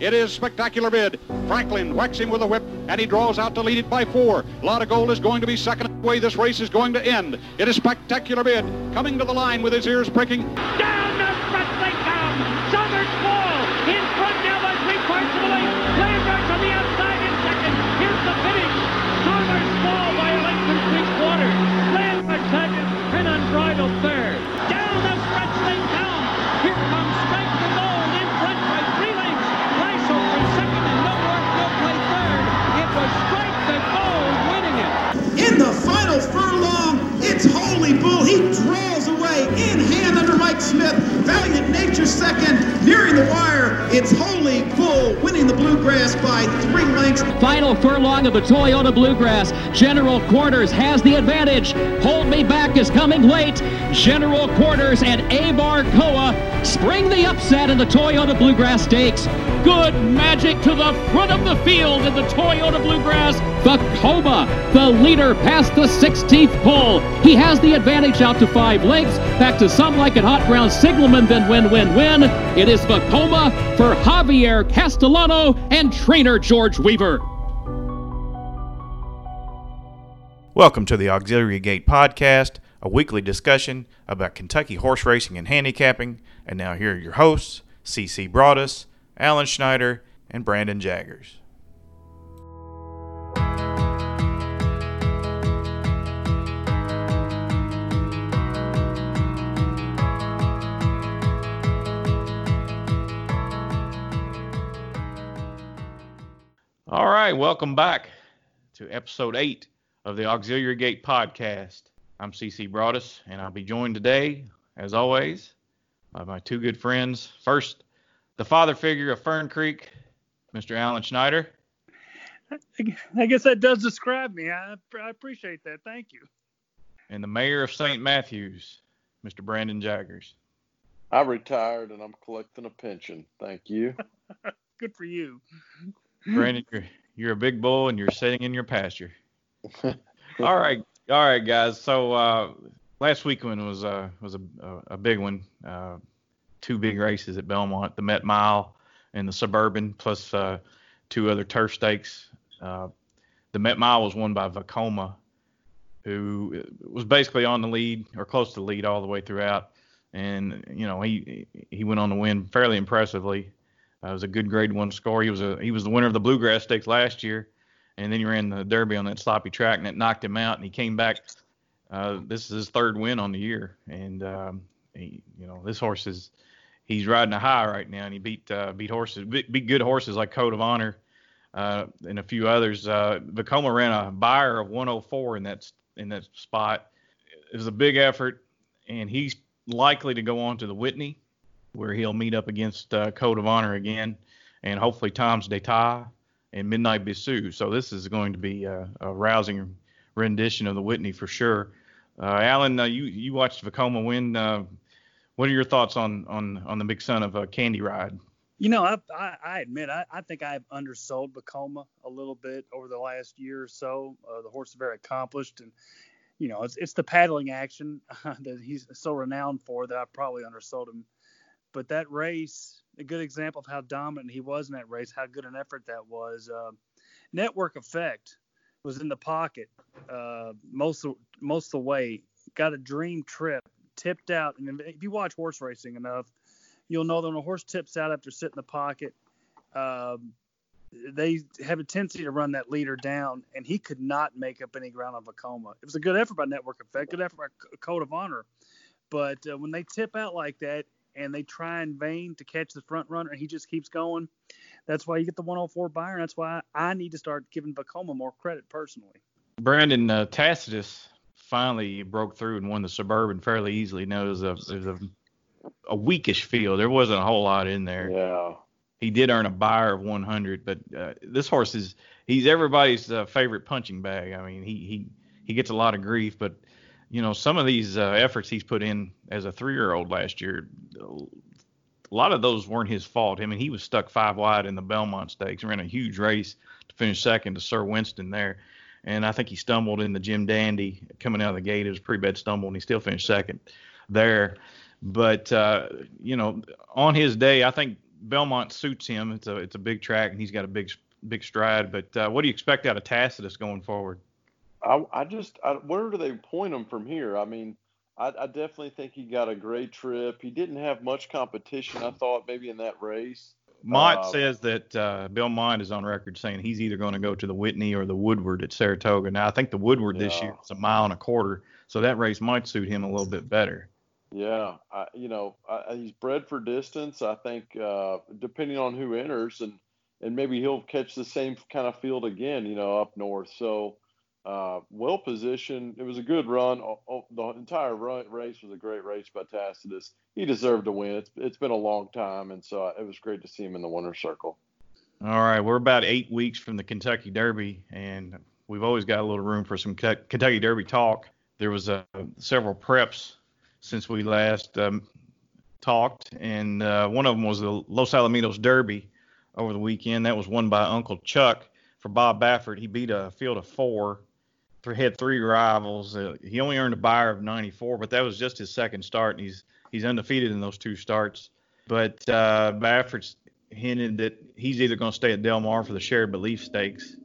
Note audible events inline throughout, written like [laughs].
It is spectacular bid. Franklin whacks him with a whip, and he draws out to lead it by four. Lot of Gold is going to be second way this race is going to end. It is spectacular bid. Coming to the line with his ears pricking. Bull. He draws away in hand under Mike Smith. Valiant Nature second, nearing the wire. It's Holy Bull winning the bluegrass by three lengths. Final furlong of the Toyota Bluegrass. General Quarters has the advantage. Hold Me Back is coming late. General Quarters and Abar Koa spring the upset in the Toyota Bluegrass Stakes. Good magic to the front of the field in the Toyota Bluegrass. Vekoma, the leader past the 16th pole. He has the advantage out to five lengths. Back to some like it hot ground signalman, then win, win, win. It is Vekoma for Javier Castellano and trainer George Weaver. Welcome to the Auxiliary Gate Podcast, a weekly discussion about Kentucky horse racing and handicapping. And now here are your hosts, CC Broadus, Alan Schneider, and Brandon Jaggers. All right, welcome back to episode eight of the Auxiliary Gate Podcast. I'm CC Broadus, and I'll be joined today, as always, by my two good friends. First, the father figure of Fern Creek, Mr. Alan Schneider, I guess that does describe me. I, I appreciate that. Thank you. and the mayor of St. Matthews, Mr. Brandon Jaggers. I retired and I'm collecting a pension. Thank you. [laughs] Good for you. Brandon, you're, you're a big bull and you're sitting in your pasture. [laughs] all right, all right, guys. So uh, last weekend was uh, was a, a, a big one. Uh, two big races at Belmont: the Met Mile and the Suburban, plus uh, two other turf stakes. Uh, the Met Mile was won by Vekoma, who was basically on the lead or close to the lead all the way throughout. And you know he he went on to win fairly impressively. Uh, it was a good grade one score. He was a he was the winner of the Bluegrass Stakes last year, and then he ran the Derby on that sloppy track, and it knocked him out. And he came back. Uh, this is his third win on the year, and um, he, you know this horse is he's riding a high right now, and he beat uh, beat horses beat, beat good horses like Code of Honor uh, and a few others. Uh, Vekoma ran a Beyer of 104 in that in that spot. It was a big effort, and he's likely to go on to the Whitney, where he'll meet up against uh, Code of Honor again, and hopefully Tom's d'Etat and Midnight Bisou. So this is going to be a, a rousing rendition of the Whitney for sure. Uh, Alan, uh, you you watched Vekoma win. Uh, what are your thoughts on on on the big son of uh, Candy Ride? You know, I, I, I admit I, I think I've undersold Vekoma a little bit over the last year or so. Uh, the horse is very accomplished, and you know, it's it's the paddling action [laughs] that he's so renowned for that I probably undersold him. But that race, a good example of how dominant he was in that race, how good an effort that was. Uh, network effect was in the pocket uh, most of, most of the way. Got a dream trip, tipped out, and if you watch horse racing enough, you'll know that when a horse tips out after sitting in the pocket, um, they have a tendency to run that leader down, and he could not make up any ground on Vekoma. It was a good effort by Network Effect, good effort by Code of Honor, but uh, when they tip out like that and they try in vain to catch the front runner, and he just keeps going, that's why you get the 104 Beyer, and that's why I need to start giving Vekoma more credit personally. Brandon uh, Tacitus finally broke through and won the Suburban fairly easily. Now it was a it was a, a weakish field. There wasn't a whole lot in there. Yeah. He did earn a Beyer of 100, but uh, this horse is he's everybody's uh, favorite punching bag. I mean, he he he gets a lot of grief, but you know some of these uh, efforts he's put in as a three-year-old last year, a lot of those weren't his fault. I mean, he was stuck five wide in the Belmont Stakes, ran a huge race to finish second to Sir Winston there, and I think he stumbled in the Jim Dandy coming out of the gate. It was a pretty bad stumble, and he still finished second there. But uh, you know, on his day, I think Belmont suits him. It's a it's a big track and he's got a big big stride. But uh, what do you expect out of Tacitus going forward? I, I just I, where do they point him from here? I mean, I, I definitely think he got a great trip. He didn't have much competition. I thought maybe in that race. Mott uh, says that uh, Bill Mott is on record saying he's either going to go to the Whitney or the Woodward at Saratoga. Now I think the Woodward yeah. this year is a mile and a quarter, so that race might suit him a little bit better. Yeah, I, you know, I, he's bred for distance. I think uh, depending on who enters, and and maybe he'll catch the same kind of field again, you know, up north. So uh, well positioned. It was a good run. the entire race was a great race by Tacitus. He deserved to win. It's it's been a long time, and so it was great to see him in the winner's circle. All right, we're about eight weeks from the Kentucky Derby, and we've always got a little room for some Kentucky Derby talk. There was uh, several preps since we last um, talked, and uh, one of them was the Los Alamitos Derby over the weekend. That was won by Uncle Chuck for Bob Baffert. He beat a field of four had three rivals. Uh, he only earned a Beyer of 94, but that was just his second start, and he's he's undefeated in those two starts. But uh, Baffert's hinted that he's either going to stay at Del Mar for the Shared Belief Stakes,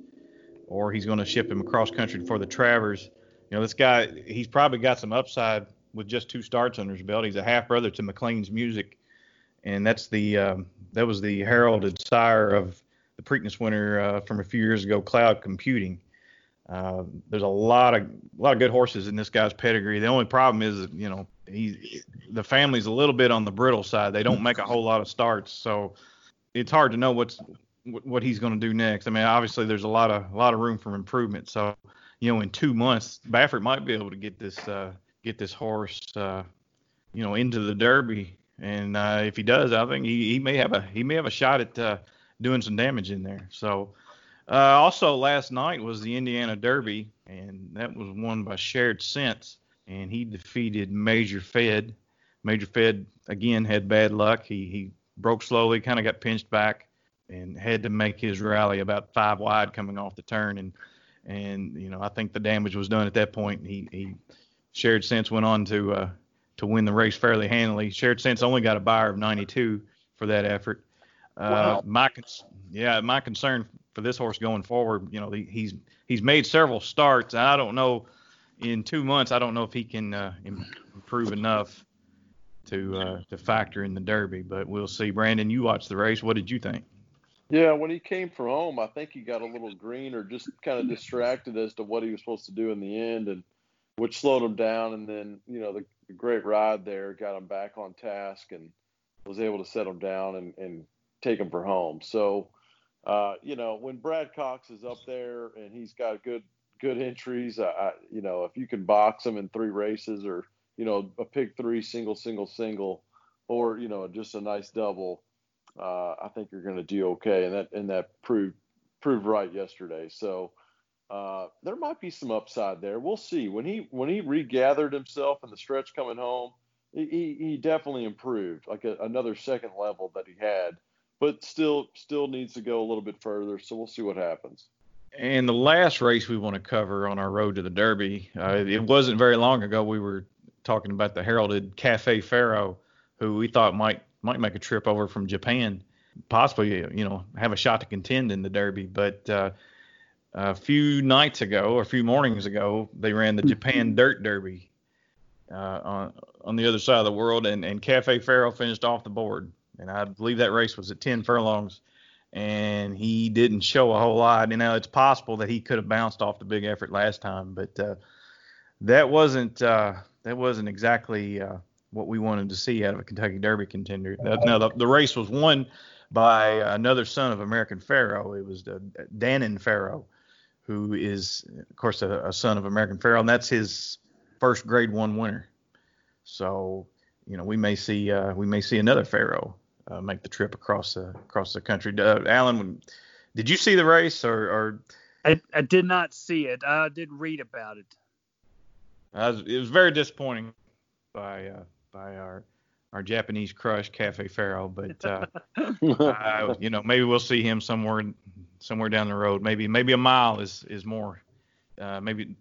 or he's going to ship him across country for the Travers. You know, this guy, he's probably got some upside with just two starts under his belt. He's a half brother to Maclean's Music, and that's the um, that was the heralded sire of the Preakness winner uh, from a few years ago, Cloud Computing. Uh, there's a lot of a lot of good horses in this guy's pedigree. The only problem is, you know, he the family's a little bit on the brittle side. They don't make a whole lot of starts, so it's hard to know what's what he's going to do next. I mean, obviously there's a lot of a lot of room for improvement. So, you know, in two months, Baffert might be able to get this uh, get this horse, uh, you know, into the Derby. And uh, if he does, I think he, he may have a he may have a shot at uh, doing some damage in there. So uh, also, last night was the Indiana Derby, and that was won by Shared Sense, and he defeated Major Fed. Major Fed again had bad luck. He he broke slowly, kind of got pinched back, and had to make his rally about five wide coming off the turn, and and you know I think the damage was done at that point. He he Shared Sense went on to uh, to win the race fairly handily. Shared Sense only got a Beyer of 92 for that effort. Uh, wow. My yeah, my concern for this horse going forward. You know, he's he's made several starts. I don't know in two months. I don't know if he can uh, improve enough to uh, to factor in the Derby, but we'll see. Brandon, you watched the race. What did you think? Yeah, when he came from home, I think he got a little green or just kind of distracted as to what he was supposed to do in the end, and which slowed him down. And then you know the, the great ride there got him back on task and was able to set him down and, and take him for home. So uh, you know, when Brad Cox is up there and he's got good good entries, I, I, you know, if you can box him in three races or you know a pick three single single single, or you know just a nice double, uh, I think you're going to do okay, and that and that proved proved right yesterday. So. Uh, there might be some upside there. We'll see. When he when he regathered himself in the stretch coming home, he, he definitely improved, like a, another second level that he had but still still needs to go a little bit further. So we'll see what happens. And the last race we want to cover on our road to the Derby, uh, it wasn't very long ago we were talking about the heralded Cafe Pharoah, who we thought might might make a trip over from Japan, possibly you know have a shot to contend in the Derby. But uh, a few nights ago or a few mornings ago, they ran the Japan Dirt Derby uh, on on the other side of the world, and and Cafe Pharoah finished off the board and I believe that race was at 10 furlongs, and he didn't show a whole lot. You know, it's possible that he could have bounced off the big effort last time, but uh, that wasn't uh, that wasn't exactly uh, what we wanted to see out of a Kentucky Derby contender. Now the, the race was won by another son of American Pharoah. It was uh, Danon Pharoah, who is of course a, a son of American Pharoah, and that's his first Grade One winner. So you know we may see uh, we may see another Pharoah uh, make the trip across the across the country. Uh, Alan, did you see the race or? or... I, I did not see it. I did read about it. Was, it was very disappointing by uh, by our our Japanese crush Cafe Pharoah, but uh, [laughs] I, you know maybe we'll see him somewhere somewhere down the road. Maybe maybe a mile is is more. Uh, maybe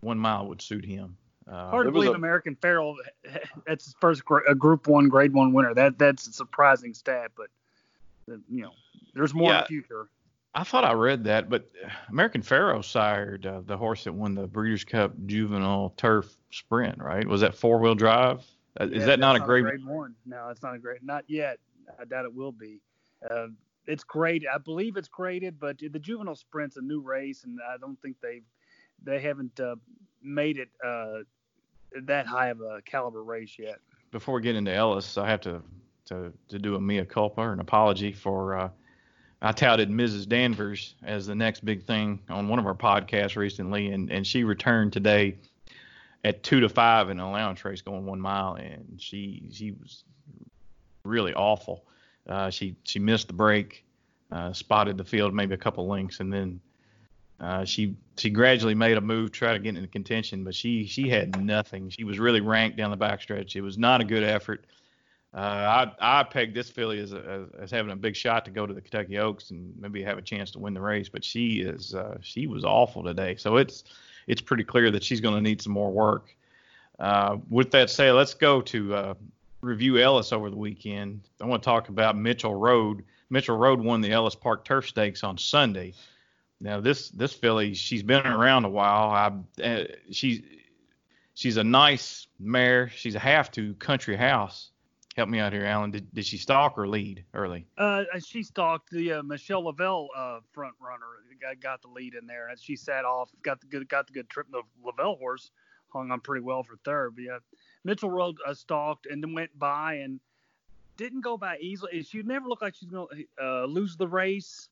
one mile would suit him. Uh, Hard to believe a, American Pharoah. That's his first a Group One, Grade One winner. That that's a surprising stat, but that, you know, there's more in the future. I thought I read that, but American Pharoah sired uh, the horse that won the Breeders' Cup Juvenile Turf Sprint, right? Was that four wheel drive? Uh, Yeah, Is that not a great? grade one? No, it's not a grade. Not yet. I doubt it will be. Uh, it's graded. I believe it's graded, but the juvenile sprint's a new race, and I don't think they've they haven't uh, made it uh, that high of a caliber race yet. Before we get into Ellis, I have to to to do a mea culpa an apology for. Uh, I touted Mrs. Danvers as the next big thing on one of our podcasts recently, and, and she returned today at two to five in a lounge race going one mile, and she she was really awful. Uh, she she missed the break, uh, spotted the field maybe a couple links, and then uh, she she gradually made a move, try to get into contention, but she she had nothing. She was really ranked down the backstretch. It was not a good effort. Uh, I I pegged this filly as, a, as having a big shot to go to the Kentucky Oaks and maybe have a chance to win the race, but she is uh, she was awful today. So it's it's pretty clear that she's going to need some more work. Uh, with that said, let's go to uh, review Ellis over the weekend. I want to talk about Mitchell Road. Mitchell Road won the Ellis Park Turf Stakes on Sunday. Now this this filly, she's been around a while. I uh, she's she's a nice mare. She's a half to Country House. Help me out here, Alan. Did, did she stalk or lead early? Uh, she stalked the uh, Michelle Lovell uh, front runner. Got, got the lead in there, and she sat off. Got the good got the good trip. The Lovell horse hung on pretty well for third. But yeah, Mitchell Road uh, stalked and then went by and didn't go by easily. She never looked like she's gonna uh, lose the race,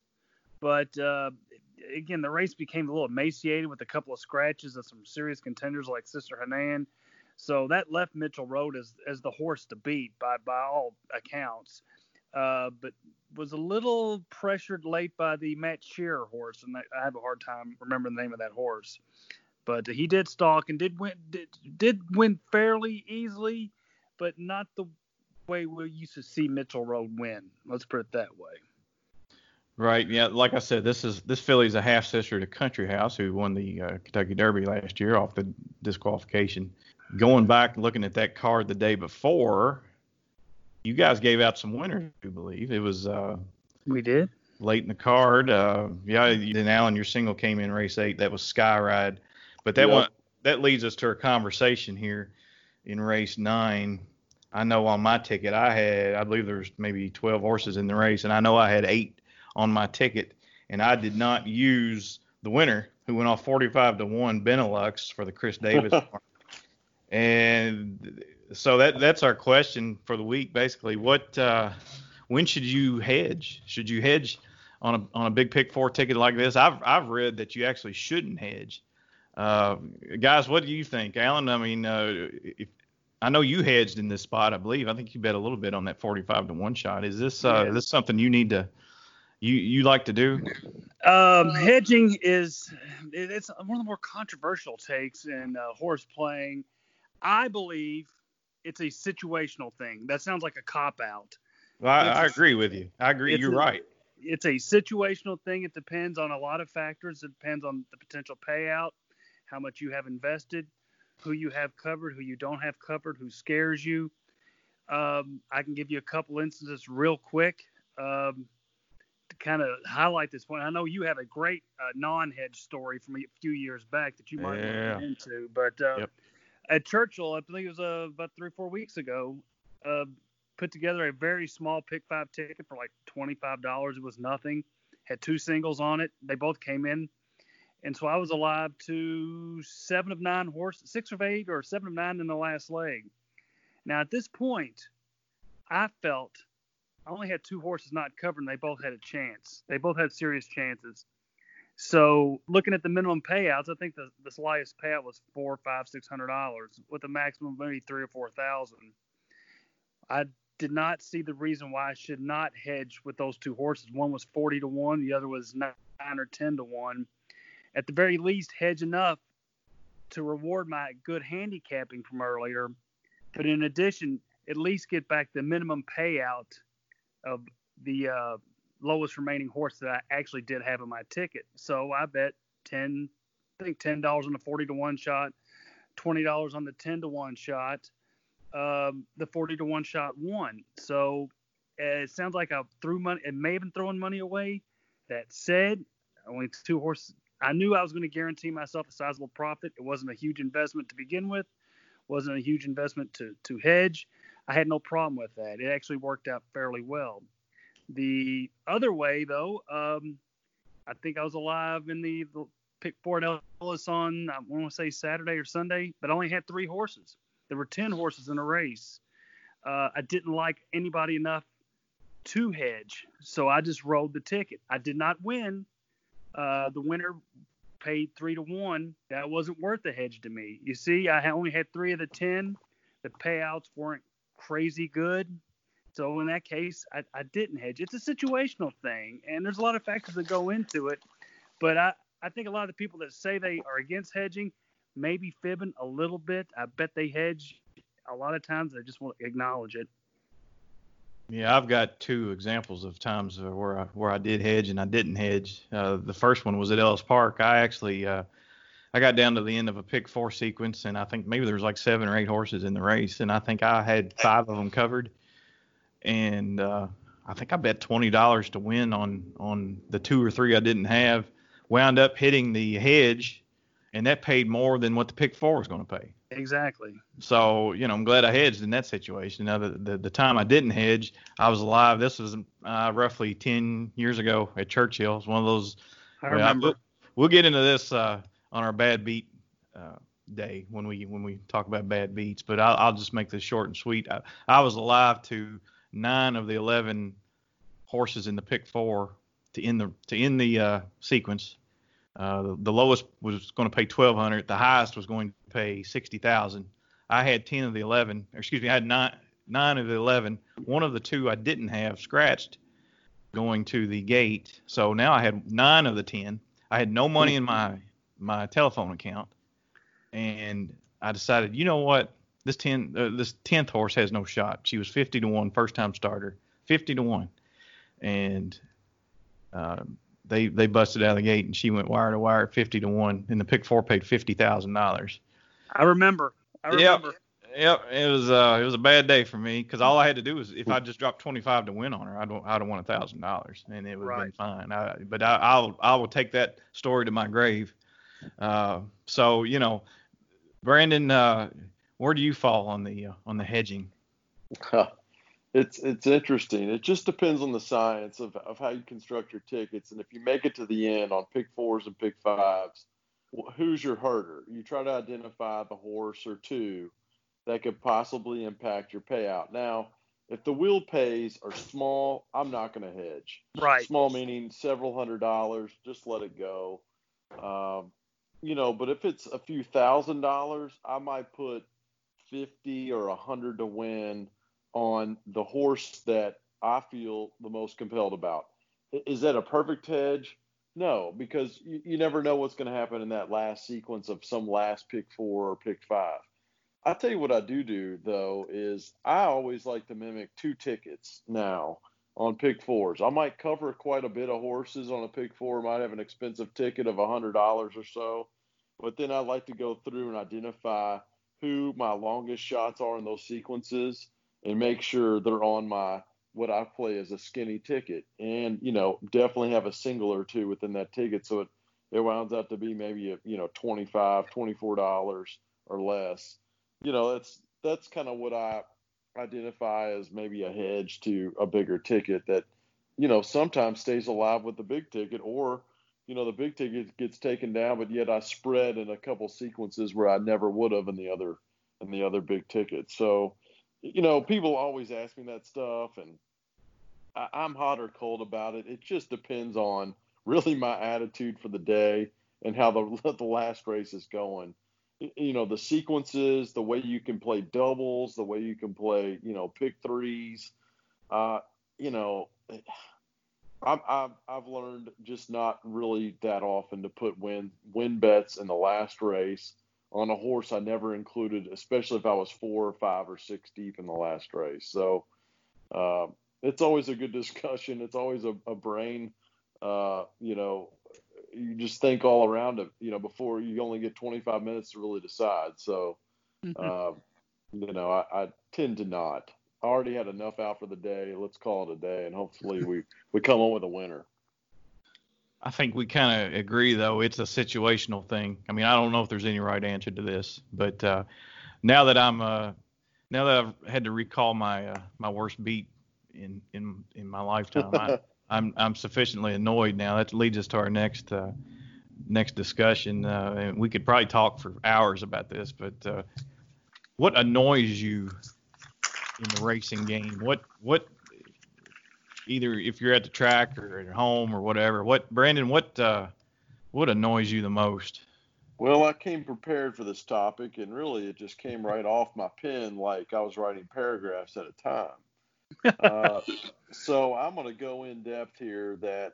but uh, again, the race became a little emaciated with a couple of scratches of some serious contenders like Sister Hanan. So that left Mitchell Road as as the horse to beat by by all accounts. Uh, but was a little pressured late by the Matt Shearer horse, and I have a hard time remembering the name of that horse. But he did stalk and did win did, did win fairly easily, but not the way we used to see Mitchell Road win. Let's put it that way. Right. Yeah. Like I said, this is this filly's a half sister to Country House, who won the uh, Kentucky Derby last year off the disqualification. Going back and looking at that card the day before, you guys gave out some winners. I believe it was uh, We did. late in the card. Uh, yeah. Then Alan, your single came in race eight. That was Skyride. But that Yep. one that leads us to a conversation here in race nine. I know on my ticket I had I believe there's maybe 12 horses in the race, and I know I had eight on my ticket, and I did not use the winner who went off 45 to one Benelux for the Chris Davis. [laughs] and so that that's our question for the week basically. What uh, when should you hedge? Should you hedge on a on a big pick four ticket like this? I've I've read that you actually shouldn't hedge. Uh, guys, what do you think, Alan? I mean, uh, if, I know you hedged in this spot, I believe. I think you bet a little bit on that 45 to one shot. Is this uh, Yeah. is this something you need to you you like to do? Um, hedging is it's one of the more controversial takes in uh, horse playing. I believe it's a situational thing. That sounds like a cop out. Well, I, I agree with you. I agree. You're a- right. It's a situational thing. It depends on a lot of factors. It depends on the potential payout, how much you have invested, who you have covered, who you don't have covered, who scares you. Um, I can give you a couple instances real quick um, kind of highlight this point. I know you have a great uh, non-hedge story from a few years back that you might want to Yeah. get into, but uh, Yep. at Churchill, I think it was uh, about three or four weeks ago, uh, put together a very small pick five ticket for like twenty-five dollars. It was nothing. Had two singles on it. They both came in, and so I was alive to seven of nine horses, six of eight or seven of nine in the last leg. Now at this point, I felt I only had two horses not covered, and they both had a chance. They both had serious chances. So looking at the minimum payouts, I think the the highest payout was four, five, six hundred dollars, with a maximum of maybe three or four thousand. I did not see the reason why I should not hedge with those two horses. One was forty to one, the other was nine or ten to one. At the very least, hedge enough to reward my good handicapping from earlier, but in addition, at least get back the minimum payout of the uh, lowest remaining horse that I actually did have in my ticket. So I bet ten, I think ten dollars on the forty to one shot, twenty dollars on the ten to one shot. Um, the forty to one shot won. So it sounds like I threw money. It may have been throwing money away. That said, only two horses. I knew I was going to guarantee myself a sizable profit. It wasn't a huge investment to begin with. wasn't a huge investment to to hedge. I had no problem with that. It actually worked out fairly well. The other way, though, um, I think I was alive in the, the pick Fort Ellis on I want to say Saturday or Sunday, but I only had three horses. There were ten horses in a race. Uh, I didn't like anybody enough to hedge, so I just rolled the ticket. I did not win. Uh, the winner paid three to one. That wasn't worth the hedge to me. You see, I only had three of the ten. The payouts weren't crazy good. So in that case, I, I didn't hedge. It's a situational thing, and there's a lot of factors that go into it. But I, I think a lot of the people that say they are against hedging may be fibbing a little bit. I bet they hedge. A lot of times they just won't acknowledge it. Yeah, I've got two examples of times where I where I did hedge and I didn't hedge. Uh, the first one was at Ellis Park. I actually uh, I got down to the end of a pick four sequence, and I think maybe there was like seven or eight horses in the race, and I think I had five of them covered, and uh, I think I bet twenty dollars to win on on the two or three I didn't have. Wound up hitting the hedge, and that paid more than what the pick four was going to pay. Exactly. So you know, I'm glad I hedged in that situation. Now the the, the time I didn't hedge, I was alive. This was uh, roughly ten years ago at Churchill. It's one of those. I remember. we'll, we'll get into this. Uh, on our bad beat uh, day when we when we talk about bad beats. But I'll, I'll just make this short and sweet. I, I, was alive to nine of the eleven horses in the pick four to end the to end the uh, sequence. Uh, the, the, lowest was going to pay twelve hundred. The highest was going to pay sixty thousand. I had ten of the eleven, excuse me, I had nine nine of the eleven. One of the two I didn't have scratched going to the gate. So now I had nine of the ten. I had no money in my my telephone account, and I decided, you know what, this ten uh, this tenth horse has no shot. She was 50 to one, first time starter, 50 to one, and uh, they they busted out of the gate, and she went wire to wire at 50 to one, and the pick four paid fifty thousand dollars. I remember. I remember. Yep. Yep, it was uh it was a bad day for me because all I had to do was if I just dropped 25 to win on her, I'd I'd have won a thousand dollars and it would have Right. been fine. I, but I, I'll I will take that story to my grave. Uh, so you know, Brandon, uh, where do you fall on the uh, on the hedging? it's it's interesting. It just depends on the science of, of how you construct your tickets, and if you make it to the end on pick fours and pick fives, who's your herder? You try to identify the horse or two that could possibly impact your payout. Now, if the wheel pays are small, I'm not going to hedge. Right. Small meaning several hundred dollars, just let it go. Um, you know, but if it's a few thousand dollars, I might put fifty or a hundred to win on the horse that I feel the most compelled about. Is that a perfect hedge? No, because you, you never know what's going to happen in that last sequence of some last pick four or pick five. I tell you what I do do though is I always like to mimic two tickets now on pick fours. I might cover quite a bit of horses on a pick four. Might have an expensive ticket of a hundred dollars or so, but then I like to go through and identify who my longest shots are in those sequences and make sure they're on my what I play as a skinny ticket, and you know definitely have a single or two within that ticket, so it it winds up to be maybe a, you know 25 24 dollars or less. You know that's that's kind of what I identify as maybe a hedge to a bigger ticket that you know sometimes stays alive with the big ticket or you know the big ticket gets taken down but yet I spread in a couple sequences where I never would have in the other in the other big ticket. So you know people always ask me that stuff and I, I'm hot or cold about it. It just depends on really my attitude for the day and how the [laughs] the last race is going you know the sequences the way you can play doubles the way you can play you know pick threes uh you know I've, I've, I've learned just not really that often to put win win bets in the last race on a horse I never included, especially if I was four or five or six deep in the last race. So uh, it's always a good [laughs] discussion. It's always a, a brain, uh, you know, just think all around it, you know, before you only get 25 minutes to really decide. So, uh, you know, I, I tend to not. I already had enough out for the day. Let's call it a day, and hopefully we [laughs] we come on with a winner. I think we kind of agree, though. It's a situational thing. I mean, I don't know if there's any right answer to this, but uh, now that I'm uh, now that I've had to recall my uh, my worst beat in in in my lifetime, I, [laughs] I'm I'm sufficiently annoyed now. That leads us to our next uh, next discussion, uh, and we could probably talk for hours about this. But uh, what annoys you in the racing game? What what either if you're at the track or at home or whatever. What Brandon? What uh, what annoys you the most? Well, I came prepared for this topic, and really it just came right off my pen like I was writing paragraphs at a time. Uh, so I'm going to go in depth here that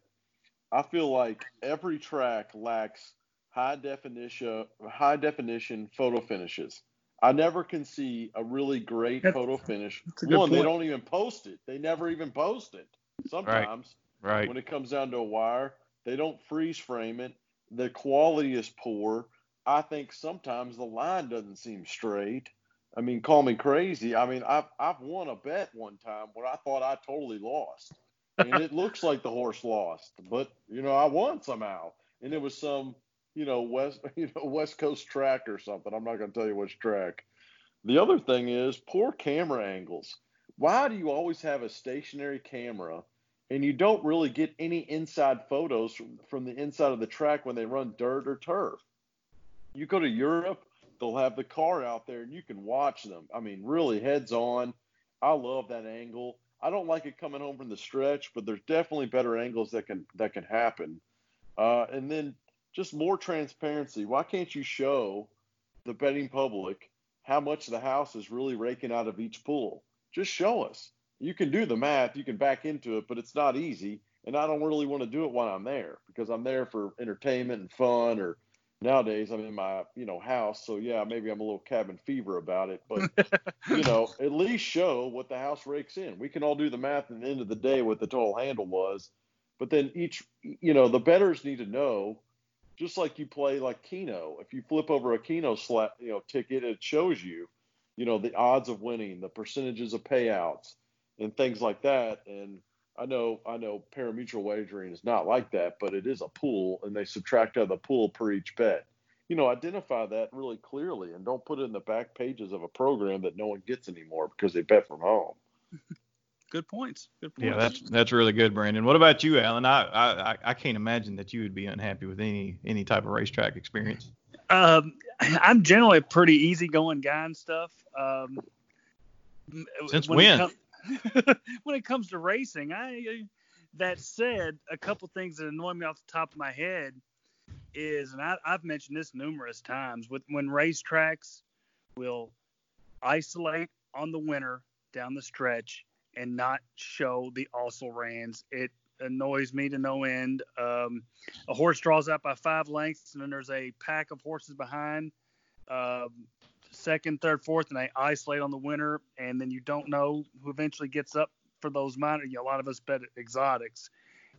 I feel like every track lacks high definition high definition photo finishes. I never can see a really great That's- photo finish. a good One, they don't even post it. They never even post it. Sometimes Right. when it comes down to a wire, they don't freeze frame it. The quality is poor. I think sometimes the line doesn't seem straight. I mean, call me crazy. I mean, I've I've won a bet one time where I thought I totally lost, and it looks like the horse lost, but you know I won somehow, and it was some you know west [laughs] you know West Coast track or something. I'm not going to tell you which track. The other thing is poor camera angles. Why do you always have a stationary camera and you don't really get any inside photos from, from the inside of the track when they run dirt or turf? You go to Europe, they'll have the car out there and you can watch them. I mean, really heads on. I love that angle. I don't like it coming home from the stretch, but there's definitely better angles that can that can happen. Uh, and then just more transparency. Why can't you show the betting public how much the house is really raking out of each pool? Just show us. You can do the math, you can back into it, but it's not easy. And I don't really want to do it while I'm there because I'm there for entertainment and fun. Or nowadays I'm in my you know house, so yeah, maybe I'm a little cabin fever about it. But you know, [laughs] at least show what the house rakes in. We can all do the math at the end of the day what the total handle was, but then each you know the betters need to know just like you play like Keno. If you flip over a Keno slot, you know, ticket, it shows you, you know, the odds of winning, the percentages of payouts, and things like that. And I know, I know, parimutuel wagering is not like that, but it is a pool, and they subtract out of the pool per each bet. You know, identify that really clearly, and don't put it in the back pages of a program that no one gets anymore because they bet from home. [laughs] Good points. Good points. Yeah, that's that's really good, Brandon. What about you, Alan? I I I- I can't imagine that you would be unhappy with any any type of racetrack experience. Um, [laughs] I'm generally a pretty easygoing guy and stuff. Um, Since it when? com- [laughs] when it comes to racing, I that said, a couple things that annoy me off the top of my head is, and I, I've mentioned this numerous times, with when racetracks will isolate on the winner down the stretch and not show the also rans. It annoys me to no end. Um, a horse draws out by five lengths, and then there's a pack of horses behind, um, second, third, fourth, and they isolate on the winner, and then you don't know who eventually gets up for those minor. You know, a lot of us bet exotics,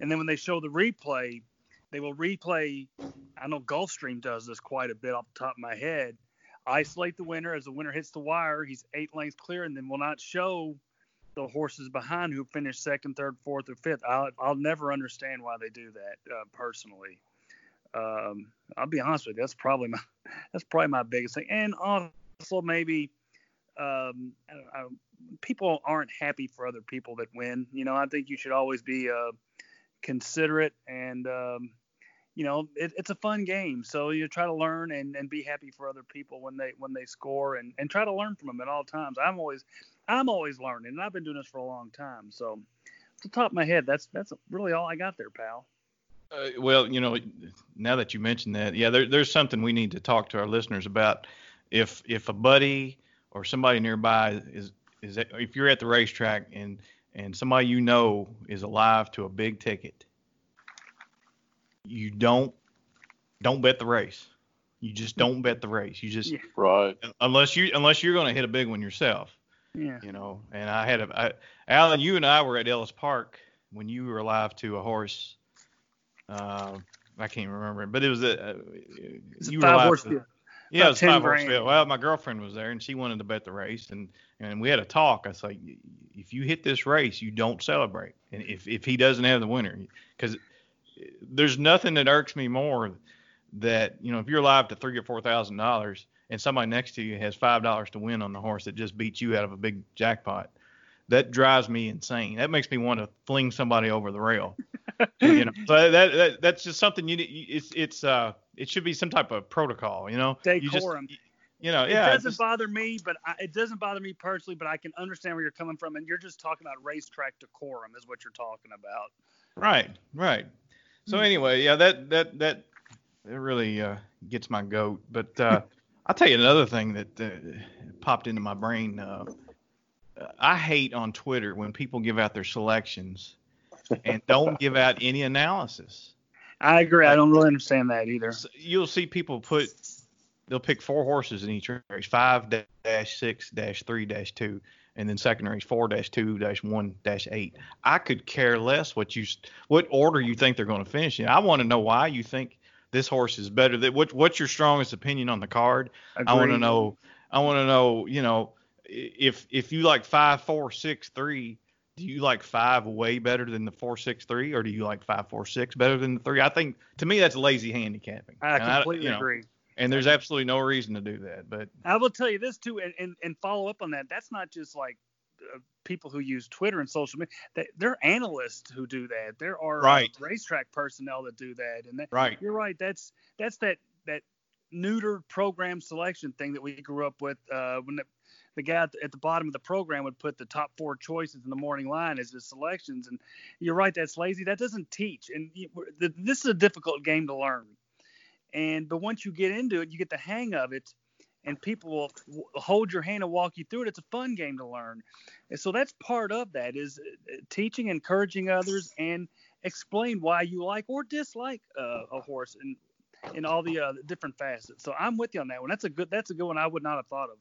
and then when they show the replay, they will replay. I know Gulfstream does this quite a bit off the top of my head. Isolate the winner as the winner hits the wire. He's eight lengths clear, and then will not show the horses behind who finished second, third, fourth, or fifth. I'll, I'll never understand why they do that uh, personally. Um, I'll be honest with you. That's probably my [laughs] that's probably my biggest thing. And also maybe um, people aren't happy for other people that win. You know, I think you should always be uh, considerate and um, you know it, it's a fun game. So you try to learn and, and be happy for other people when they when they score and, and try to learn from them at all times. I'm always I'm always learning, and I've been doing this for a long time. So, off the top of my head, that's that's really all I got there, pal. Uh, well, you know, now that you mentioned that, yeah, there, there's something we need to talk to our listeners about. If if a buddy or somebody nearby is is at, if you're at the racetrack and and somebody you know is alive to a big ticket, you don't don't bet the race. You just don't bet the race. You just Yeah. Right. unless you unless you're going to hit a big one yourself Yeah. you know. And I had a, I, Alan, you and I were at Ellis Park when you were alive to a horse. Uh, I can't remember, but it was a. Uh, It's a you were five alive horse to- deal. Yeah, it was 10 five horse field. Well, my girlfriend was there and she wanted to bet the race, and and we had a talk. I was like, if you hit this race, you don't celebrate. And if if he doesn't have the winner, because there's nothing that irks me more that you know if you're live to three or four thousand dollars and somebody next to you has five dollars to win on the horse that just beats you out of a big jackpot that drives me insane that makes me want to fling somebody over the rail [laughs] you know so that, that that's just something you need. it's it's uh it should be some type of protocol you know you just Decorum. you know It doesn't just- bother me, but I, it doesn't bother me personally. But I can understand where you're coming from, and you're just talking about racetrack decorum, is what you're talking about. Right, right. So anyway, yeah, that that that it really uh, gets my goat. But uh, I'll tell you another thing that uh, popped into my brain. Uh, I hate on Twitter when people give out their selections and don't give out any analysis. I agree. I don't really understand that either. So you'll see people put they'll pick four horses in each race five dash six dash three dash two and then second race four dash two dash one dash eight i could care less what you what order you think they're going to finish in i want to know why you think this horse is better that what what's your strongest opinion on the card i want to know i want to know you know if if you like five four six three do you like five way better than the four six three or do you like five four six better than the three i think to me that's lazy handicapping I And completely you know, agree. and there's absolutely no reason to do that. But I will tell you this too, and, and, and follow up on that. That's not just like uh, people who use Twitter and social media. They, there are analysts who do that. There are uh, racetrack personnel that do that. And that, right, you're right. That's that's that that neutered program selection thing that we grew up with uh, when the, the guy at the, at the bottom of the program would put the top four choices in the morning line as his selections. And you're right. That's lazy. That doesn't teach. And you, the, this is a difficult game to learn. And but once you get into it, you get the hang of it, and people will hold your hand and walk you through it. It's a fun game to learn, and so that's part of that is uh, teaching, encouraging others, and explain why you like or dislike uh, a horse and in all the uh, different facets. So I'm with you on that one. That's a good. That's a good one. I would not have thought of.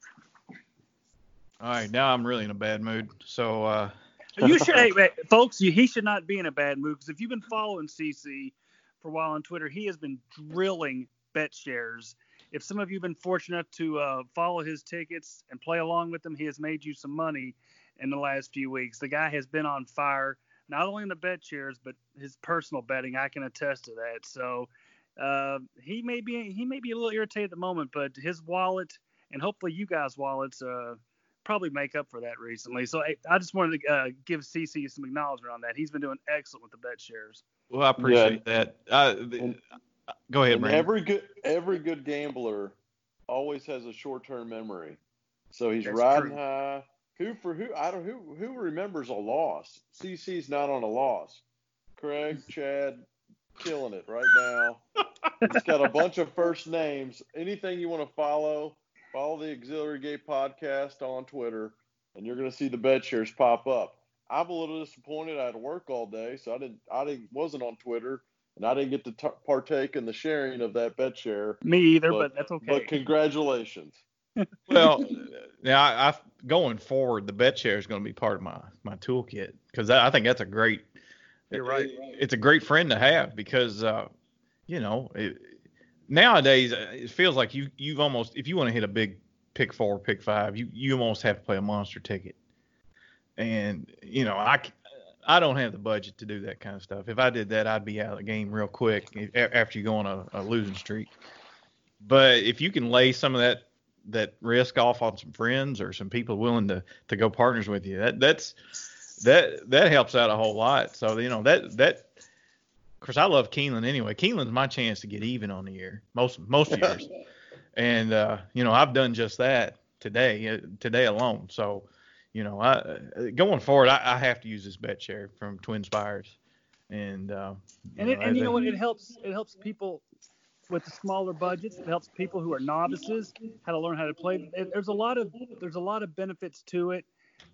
All right. Now I'm really in a bad mood. So uh, You should, [laughs] hey, folks. You, he should not be in a bad mood because if you've been following CC for a while on Twitter, he has been drilling bet shares. If some of you have been fortunate enough to uh, follow his tickets and play along with them, he has made you some money in the last few weeks. The guy has been on fire, not only in the bet shares, but his personal betting. I can attest to that. So uh, he may be he may be a little irritated at the moment, but his wallet and hopefully you guys' wallets uh, probably make up for that recently. So I, I just wanted to uh, give CC some acknowledgement on that. He's been doing excellent with the bet shares. well, I appreciate that. Uh, And- go ahead, And Brandon. every good every good gambler always has a short term memory. So he's That's riding true. high. Who for who I don't who who remembers a loss? CC's not on a loss. Craig, Chad, killing it right now. He's got a bunch of first names. Anything you want to follow, follow the Auxiliary Gate podcast on Twitter, and you're going to see the bet shares pop up. I'm a little disappointed. I had to work all day, so I didn't. I didn't wasn't on Twitter, and I didn't get to t- partake in the sharing of that bet share. Me either, but, But- that's okay. But congratulations. [laughs] well, now I, I going forward, the bet share is going to be part of my my toolkit because I, I think that's a great. You're right. It's a great friend to have because uh, you know it, nowadays uh, it feels like you you've almost if you want to hit a big pick four, pick five, you you almost have to play a monster ticket. And you know I I don't have the budget to do that kind of stuff. If I did that, I'd be out of the game real quick after you go on a, a losing streak. But if you can lay some of that that risk off on some friends or some people willing to to go partners with you, that that's that that helps out a whole lot. So you know that that of course I love Keeneland anyway. Keeneland's my chance to get even on the year most most [laughs] years, and uh, you know I've done just that today uh, today alone. So you know I uh, going forward I, I have to use this bet share from Twin Spires, and uh, and it, and you know what? It helps. It helps people with the smaller budgets. It helps people who are novices how to learn how to play. It- There's a lot of there's a lot of benefits to it,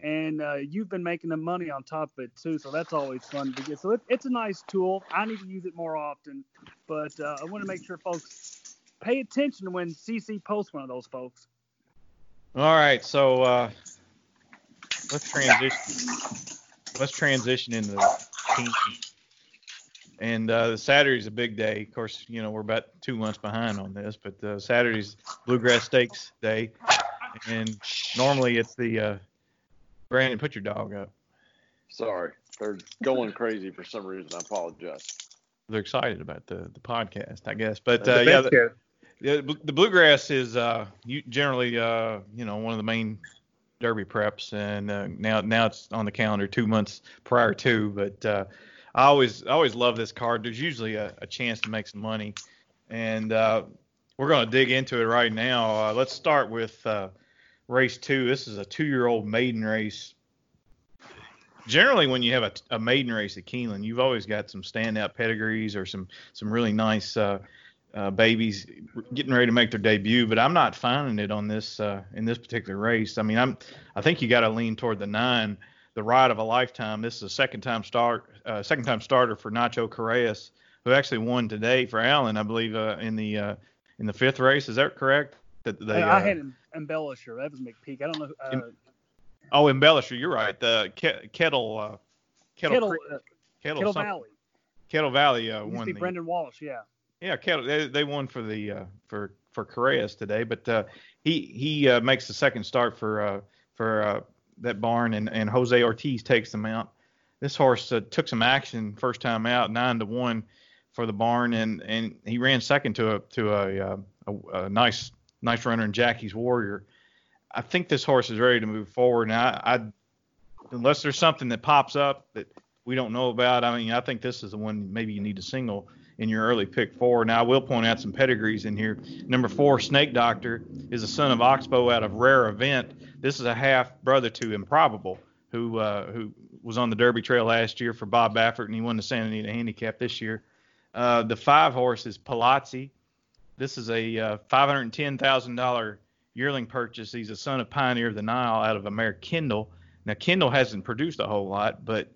and uh, you've been making the money on top of it too. So that's always fun to get. So it, it's a nice tool. I need to use it more often, but uh, I want to make sure folks pay attention when CC posts one of those folks. All right, so uh, let's transition. Let's transition into the. And uh, Saturday's a big day. Of course, you know we're about two months behind on this, but uh, Saturday's Bluegrass Stakes Day, and normally it's the uh, Brandon. Put your dog up. Sorry, they're going crazy for some reason. I apologize. They're excited about the the podcast, I guess. But The uh, yeah, the, yeah, the the bluegrass is uh, generally uh, you know one of the main Derby preps, and uh, now now it's on the calendar two months prior to. But uh, I always I always love this card. There's usually a, a chance to make some money, and uh, we're going to dig into it right now. Uh, let's start with uh, race two. This is a two-year-old maiden race. Generally, when you have a, a maiden race at Keeneland, you've always got some standout pedigrees or some some really nice uh, uh, babies getting ready to make their debut. But I'm not finding it on this uh, in this particular race. I mean, I'm I think you got to lean toward the nine, the ride of a lifetime. This is a second time start, uh, second time starter for Nacho Correas, who actually won today for Allen, I believe, uh, in the uh, in the fifth race. Is that correct? That they, I had him embellisher. That was McPeek. I don't know. Uh, oh, embellisher. You're right. The Ke- kettle. Uh, kettle. Kettle, uh, Kettle, Kettle Valley. Kettle Valley uh, won the. Brendan Wallace. Yeah. Yeah, Kettle. They, they won for the uh, for for Correas today, but uh, he he uh, makes the second start for uh, for uh, that barn, and and Jose Ortiz takes them out. This horse uh, took some action first time out, nine to one for the barn, and and he ran second to a to a, uh, a, a nice nice runner in Jackie's Warrior. I think this horse is ready to move forward, and I, I unless there's something that pops up that we don't know about, I mean, I think this is the one maybe you need to single in your early pick four. Now, I will point out some pedigrees in here. Number four, Snake Doctor, is a son of Oxbow out of Rare Event. This is a half brother to Improbable, who uh, who was on the Derby Trail last year for Bob Baffert, and he won the Santa Anita Handicap this year. Uh, the five horse is Palazzi. This is a uh, $510,000 yearling purchase. He's a son of Pioneer of the Nile out of America Kendall. Now, Kendall hasn't produced a whole lot, but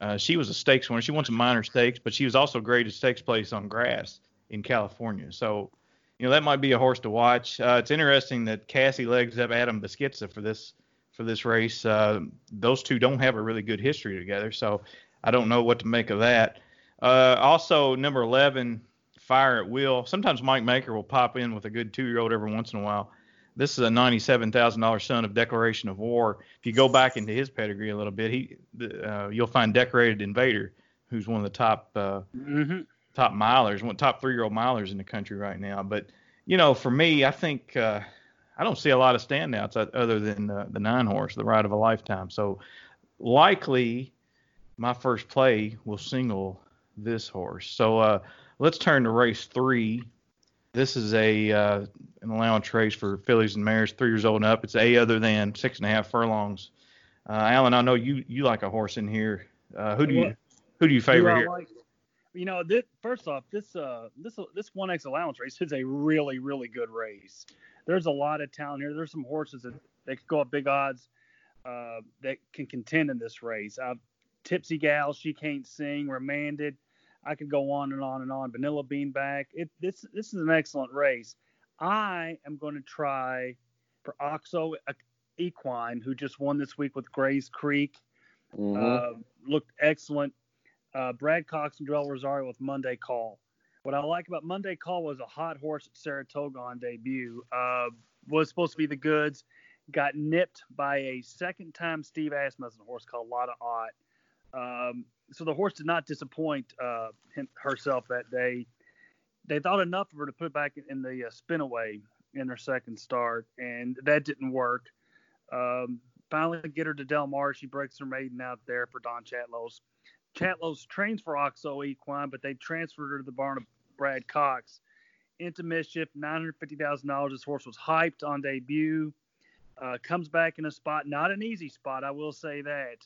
uh, she was a stakes winner. She won some minor stakes, but she was also great at stakes place on grass in California. So, you know, that might be a horse to watch. Uh, it's interesting that Casse legs up Adam Beschizza for this for this race. Uh, those two don't have a really good history together, so I don't know what to make of that. Uh, also, number 11, Fire at Will. Sometimes Mike Maker will pop in with a good two-year-old every once in a while. This is a $97,000 son of Declaration of War. If you go back into his pedigree a little bit, he uh, you'll find Decorated Invader, who's one of the top uh, Mm-hmm. top milers, one top three-year-old milers in the country right now. But you know, for me, I think uh, I don't see a lot of standouts other than uh, the nine horse, the ride of a lifetime. So likely, my first play will single this horse. So uh, let's turn to race three. This is a uh, an allowance race for fillies and mares, three years old and up. It's a other than six and a half furlongs. Uh, Alan, I know you you like a horse in here. Uh, who do you who do you favor here? like- you know, this, first off, this uh this this one X allowance race is a really really good race. There's a lot of talent here. There's some horses that they could go up big odds uh, that can contend in this race. Uh, Tipsy Gal, she can't sing. Remanded. I could go on and on and on. Vanilla Beanbag. It this this is an excellent race. I am going to try for Oxo Equine, who just won this week with Gray's Creek. Mhm. Uh, looked excellent. Uh, Brad Cox and Joel Rosario with Monday Call. What I like about Monday Call was a hot horse at Saratoga on debut. Uh, was supposed to be the goods. Got nipped by a second time Steve Asmussen horse called Lotta Ott. Um, so the horse did not disappoint uh, him, herself that day. They thought enough of her to put back in the uh, spinaway in her second start, and that didn't work. Um, finally get her to Del Mar. She breaks her maiden out there for Don Chatlos. Chatlos trains for Oxo Equine, but they transferred her to the barn of Brad Cox. Into mischief, $950,000. This horse was hyped on debut. Uh, comes back in a spot, not an easy spot, I will say that.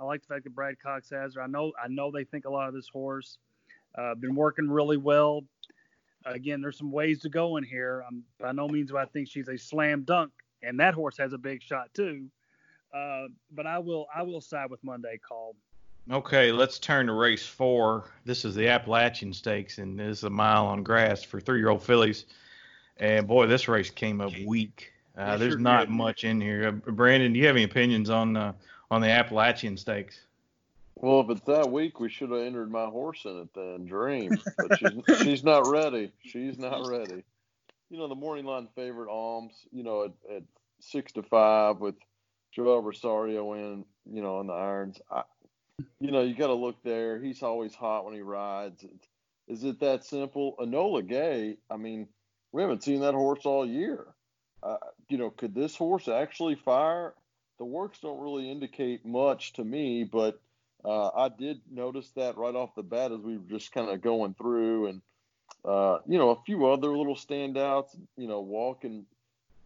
I like the fact that Brad Cox has her. I know, I know they think a lot of this horse. Uh, been working really well. Again, there's some ways to go in here. Um, by no means do I think she's a slam dunk, and that horse has a big shot too. Uh, but I will, I will side with Monday Call. Okay, let's turn to race four. This is the Appalachian Stakes, and this is a mile on grass for three-year-old fillies. And boy, this race came up weak. Uh, there's not much in here. Uh, Brandon, do you have any opinions on uh, on the Appalachian Stakes? Well, if it's that week, we should have entered my horse in it then, Dream. But she's [laughs] she's not ready. She's not ready. You know, the morning line favorite Alms. You know, at, at six to five with Joel Rosario in. You know, on the irons. I you know, you got to look there. He's always hot when he rides. Is it that simple? Anola Gay, I mean, we haven't seen that horse all year. Uh, you know, could this horse actually fire? The works don't really indicate much to me, but uh, I did notice that right off the bat as we were just kind of going through, and uh, you know, a few other little standouts. You know, Walk in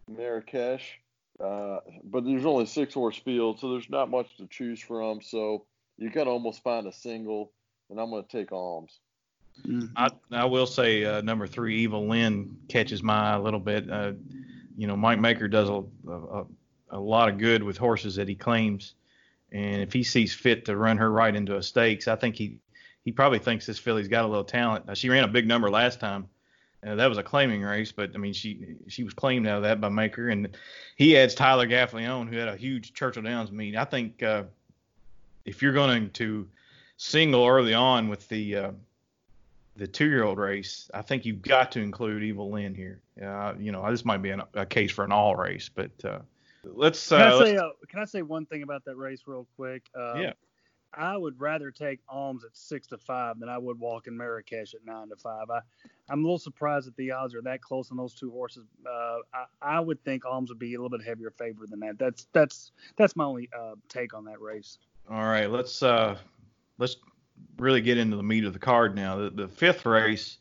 Marrakesh, uh, but there's only six horse field, so there's not much to choose from. So you got to almost find a single, and I'm going to take Alms. Mm-hmm. I, I will say uh, number three, Evil Lynn, catches my eye a little bit. Uh, you know, Mike Maker does a, a, a lot of good with horses that he claims, and if he sees fit to run her right into a stakes, I think he he probably thinks this filly's got a little talent. Now, she ran a big number last time. Uh, that was a claiming race, but I mean she she was claimed out of that by Maker, and he adds Tyler Gaffalione, who had a huge Churchill Downs meet. I think uh, if you're going to single early on with the uh, the two-year-old race, I think you've got to include Evil Lynn here. Uh, you know, this might be an, a case for an all race, but uh, let's. Can I uh, say let's- uh, Can I say one thing about that race real quick? Uh, Yeah. I would rather take Alms at six to five than I would walk in Marrakesh at nine to five. I, I'm a little surprised that the odds are that close on those two horses. Uh, I, I would think Alms would be a little bit heavier favorite than that. That's that's that's my only uh, take on that race. All right, let's uh, let's really get into the meat of the card now. The, the fifth race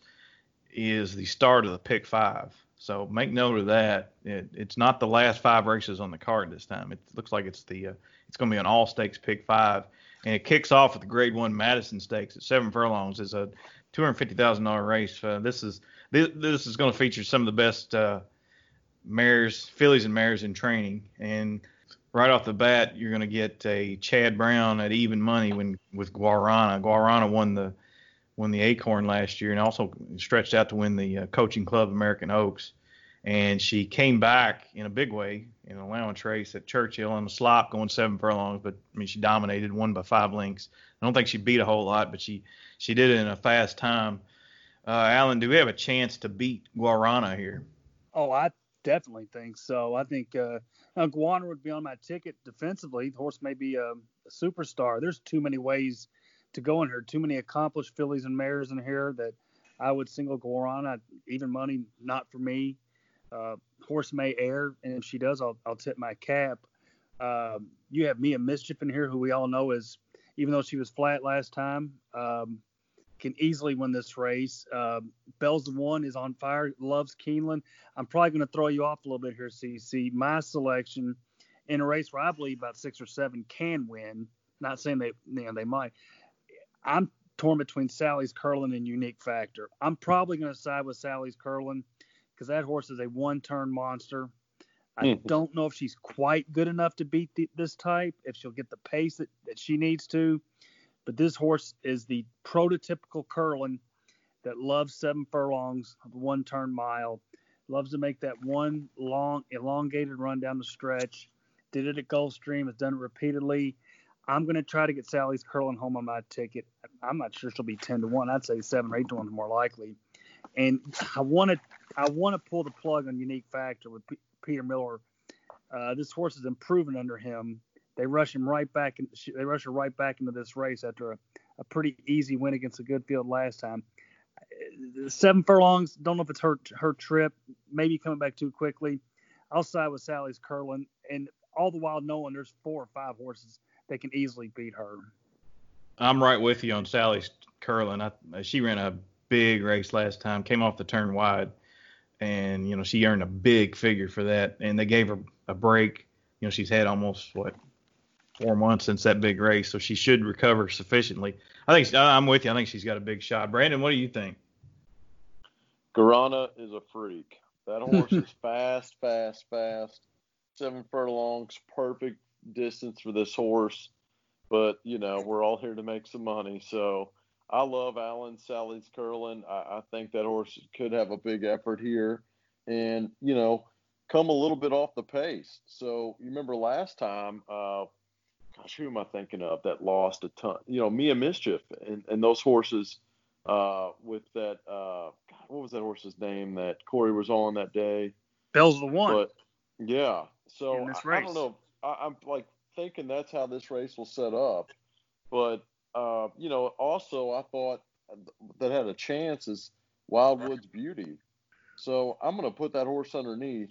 is the start of the pick five. So make note of that. It, it's not the last five races on the card this time. It looks like it's the uh, it's going to be an all stakes pick five, and it kicks off with the Grade One Madison Stakes at seven furlongs. It's a two hundred fifty thousand dollar race. Uh, this is this, this is going to feature some of the best uh, mares, fillies and mares in training, and right off the bat, you're going to get a Chad Brown at even money when with Guarana. Guarana won the won the Acorn last year and also stretched out to win the uh, Coaching Club American Oaks. And she came back in a big way in an allowance race at Churchill on the slop, going seven furlongs. But I mean, she dominated, won by five lengths. I don't think she beat a whole lot, but she she did it in a fast time. Uh, Alan, do we have a chance to beat Guarana here? Oh, I definitely think so. I think uh, Guarana would be on my ticket defensively. The horse may be a, a superstar. There's too many ways to go in here. Too many accomplished fillies and mares in here that I would single Guarana. Even money, not for me. Uh, horse may air, and if she does, I'll, I'll tip my cap. Um, you have Mia Mischief in here, who we all know is, even though she was flat last time, um, can easily win this race. Um, Bell's the one is on fire, loves Keeneland. I'm probably going to throw you off a little bit here, CC. My selection in a race where I believe about six or seven can win. Not saying they, you know, they might. I'm torn between Sally's Curlin and Unique Factor. I'm probably going to side with Sally's Curlin because that horse is a one-turn monster. I Mhm. don't know if she's quite good enough to beat the, this type, if she'll get the pace that, that she needs to. But this horse is the prototypical Curlin that loves seven furlongs, one turn mile, loves to make that one long, elongated run down the stretch. Did it at Gulfstream, has done it repeatedly. I'm going to try to get Sally's Curlin home on my ticket. I'm not sure she'll be 10 to 1. I'd say 7 or 8 to 1 is more likely. And I want to I want to pull the plug on Unique Factor with P- Peter Miller. Uh, this horse is improving under him. They rush him right back. In, they rush her right back into this race after a, a pretty easy win against a good field last time. Seven furlongs. Don't know if it's her her trip. Maybe coming back too quickly. I'll side with Sally's Curlin, and all the while knowing there's four or five horses that can easily beat her. I'm right with you on Sally's Curlin. I, she ran a big race last time, came off the turn wide, and you know she earned a big figure for that. And they gave her a break. You know she's had almost what four months since that big race, so she should recover sufficiently. I think I'm with you. I think she's got a big shot. Brandon, what do you think? Guarana is a freak. That horse [laughs] is fast, fast, fast. Seven furlongs, perfect distance for this horse. But you know, we're all here to make some money. So I love Alan Sally's Curlin. I, I think that horse could have a big effort here, and you know, come a little bit off the pace. So you remember last time, uh, gosh, who am I thinking of that lost a ton? You know, Mia Mischief and, and those horses uh, with that. Uh, God, what was that horse's name that Corey was on that day? Bell's the one. But yeah, so I, I don't know. I, I'm like thinking that's how this race will set up. But uh, you know, also I thought that had a chance is Wildwood's Beauty. So I'm going to put that horse underneath.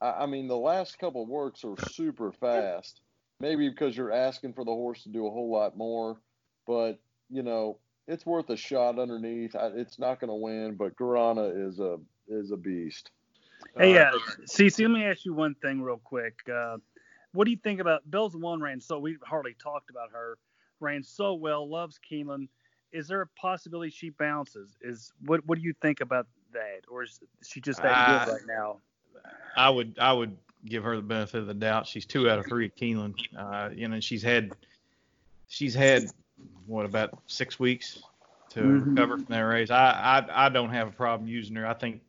I, I mean, the last couple works are super fast. Maybe because you're asking for the horse to do a whole lot more, but you know, it's worth a shot underneath. I, it's not going to win, but Guarana is a is a beast. Hey, uh, Cece, let me ask you one thing real quick. Uh, what do you think about Bell's one ran so we hardly talked about her ran so well, loves Keeneland. Is there a possibility she bounces? Is what what do you think about that, or is she just that uh, good right now? I would I would give her the benefit of the doubt. She's two out of three at Keeneland. Uh, you know, she's had she's had what about six weeks to mm-hmm. recover from that race. I, I I don't have a problem using her. I think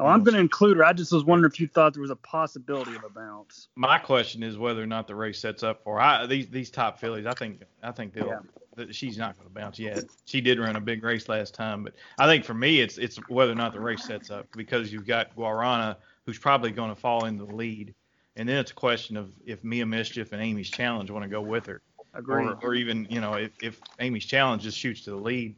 Oh, I'm going to include her. I just was wondering if you thought there was a possibility of a bounce. My question is whether or not the race sets up for her. I, these these top fillies. I think I think they'll. Yeah. That she's not going to bounce yet. She did run a big race last time, but I think for me it's it's whether or not the race sets up because you've got Guarana who's probably going to fall in the lead, and then it's a question of if Mia Mischief and Amy's Challenge want to go with her, Agreed. or, or even you know if if Amy's Challenge just shoots to the lead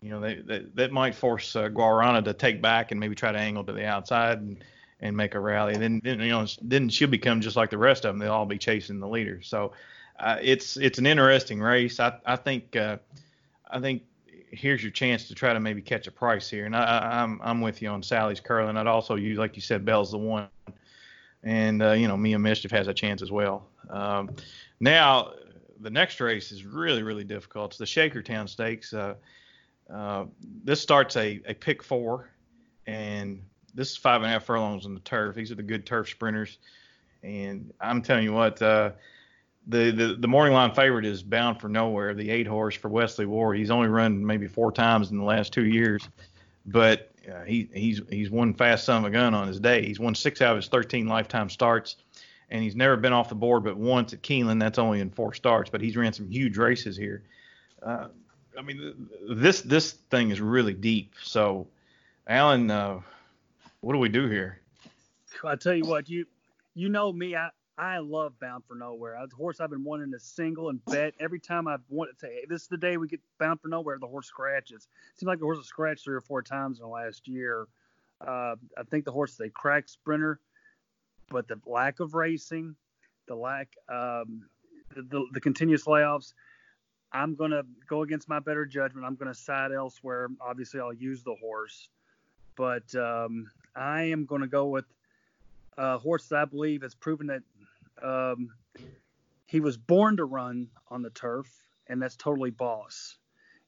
you know, they, they, that might force uh, Guarana to take back and maybe try to angle to the outside and, and make a rally. And then, then, you know, then she'll become just like the rest of them. They'll all be chasing the leader. So uh, it's it's an interesting race. I I think uh, I think here's your chance to try to maybe catch a price here. And I, I'm I'm with you on Sally's Curlin. I'd also use like you said, Bell's the one. And uh, you know, Mia Mischief has a chance as well. Um, now the next race is really really difficult. It's the Shakertown Stakes. Uh, uh, this starts a, a pick four, and this is five and a half furlongs on the turf. These are the good turf sprinters, and I'm telling you what, uh, the, the the morning line favorite is bound for nowhere. The eight horse for Wesley Ward. He's only run maybe four times in the last two years, but uh, he he's he's one fast son of a gun on his day. He's won six out of his 13 lifetime starts, and he's never been off the board but once at Keeneland. That's only in four starts, but he's ran some huge races here. Uh, I mean, this this thing is really deep. So, Alan, uh, what do we do here? I tell you what, you you know me, I I love Bound for Nowhere. The horse I've been wanting to single and bet every time I've wanted to say, hey, this is the day we get Bound for Nowhere. The horse scratches. It seems like the horse has scratched three or four times in the last year. Uh, I think the horse is a crack sprinter, but the lack of racing, the lack, um, the, the, the continuous layoffs I'm going to go against my better judgment. I'm going to side elsewhere. Obviously, I'll use the horse, but um, I am going to go with a horse that I believe has proven that um, he was born to run on the turf, and that's Totally Boss.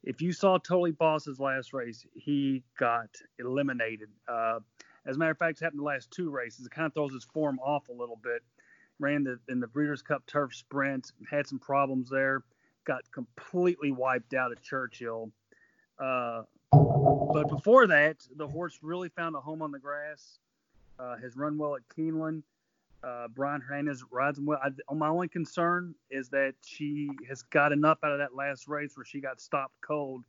If you saw Totally Boss's last race, he got eliminated. Uh, as a matter of fact, it's happened the last two races. It kind of throws his form off a little bit. Ran the, in the Breeders' Cup Turf Sprint, had some problems there got completely wiped out at Churchill. Uh, but before that, the horse really found a home on the grass. Uh, has run well at Keeneland. Uh, Brian Hernandez rides well. I, my only concern is that she has got enough out of that last race where she got stopped cold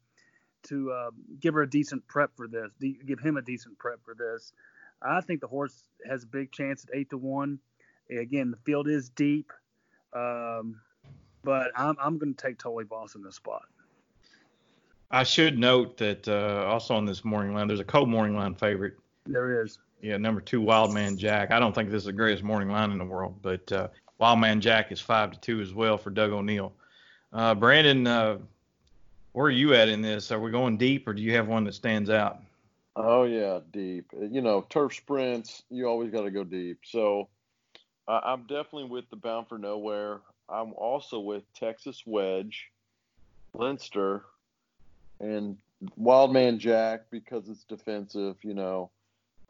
to uh, give her a decent prep for this, de- give him a decent prep for this. I think the horse has a big chance at eight to one. Again, the field is deep. Um, but I'm I'm going to take Totally Boss in this spot. I should note that uh, also on this morning line, there's a co-morning line favorite. There is. Yeah, number two, Wildman Jack. I don't think this is the greatest morning line in the world, but uh, Wildman Jack is five to two as well for Doug O'Neill. Uh, Brandon, uh, where are you at in this? Are we going deep, or do you have one that stands out? Oh yeah, deep. You know, turf sprints, you always got to go deep. So I'm definitely with the Bound for Nowhere. I'm also with Texas Wedge, Leinster, and Wildman Jack because it's defensive, you know.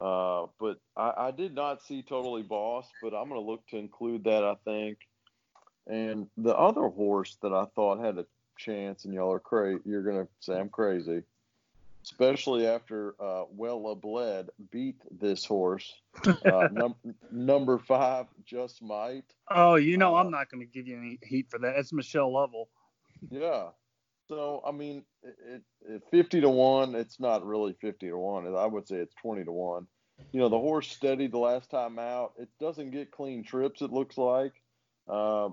Uh, but I, I, did not see Totally Boss, but I'm going to look to include that, I think. And the other horse that I thought had a chance, and y'all are crazy, you're going to say I'm crazy, especially after uh, Wella Bled beat this horse. [laughs] Uh, num- number five, Just Might. Oh, you know, uh, I'm not going to give you any heat for that. It's Michelle Lovell. Yeah. So, I mean, it, it, 50 to 1, it's not really 50 to 1. I would say it's 20 to 1. You know, the horse steadied the last time out. It doesn't get clean trips, it looks like. Uh,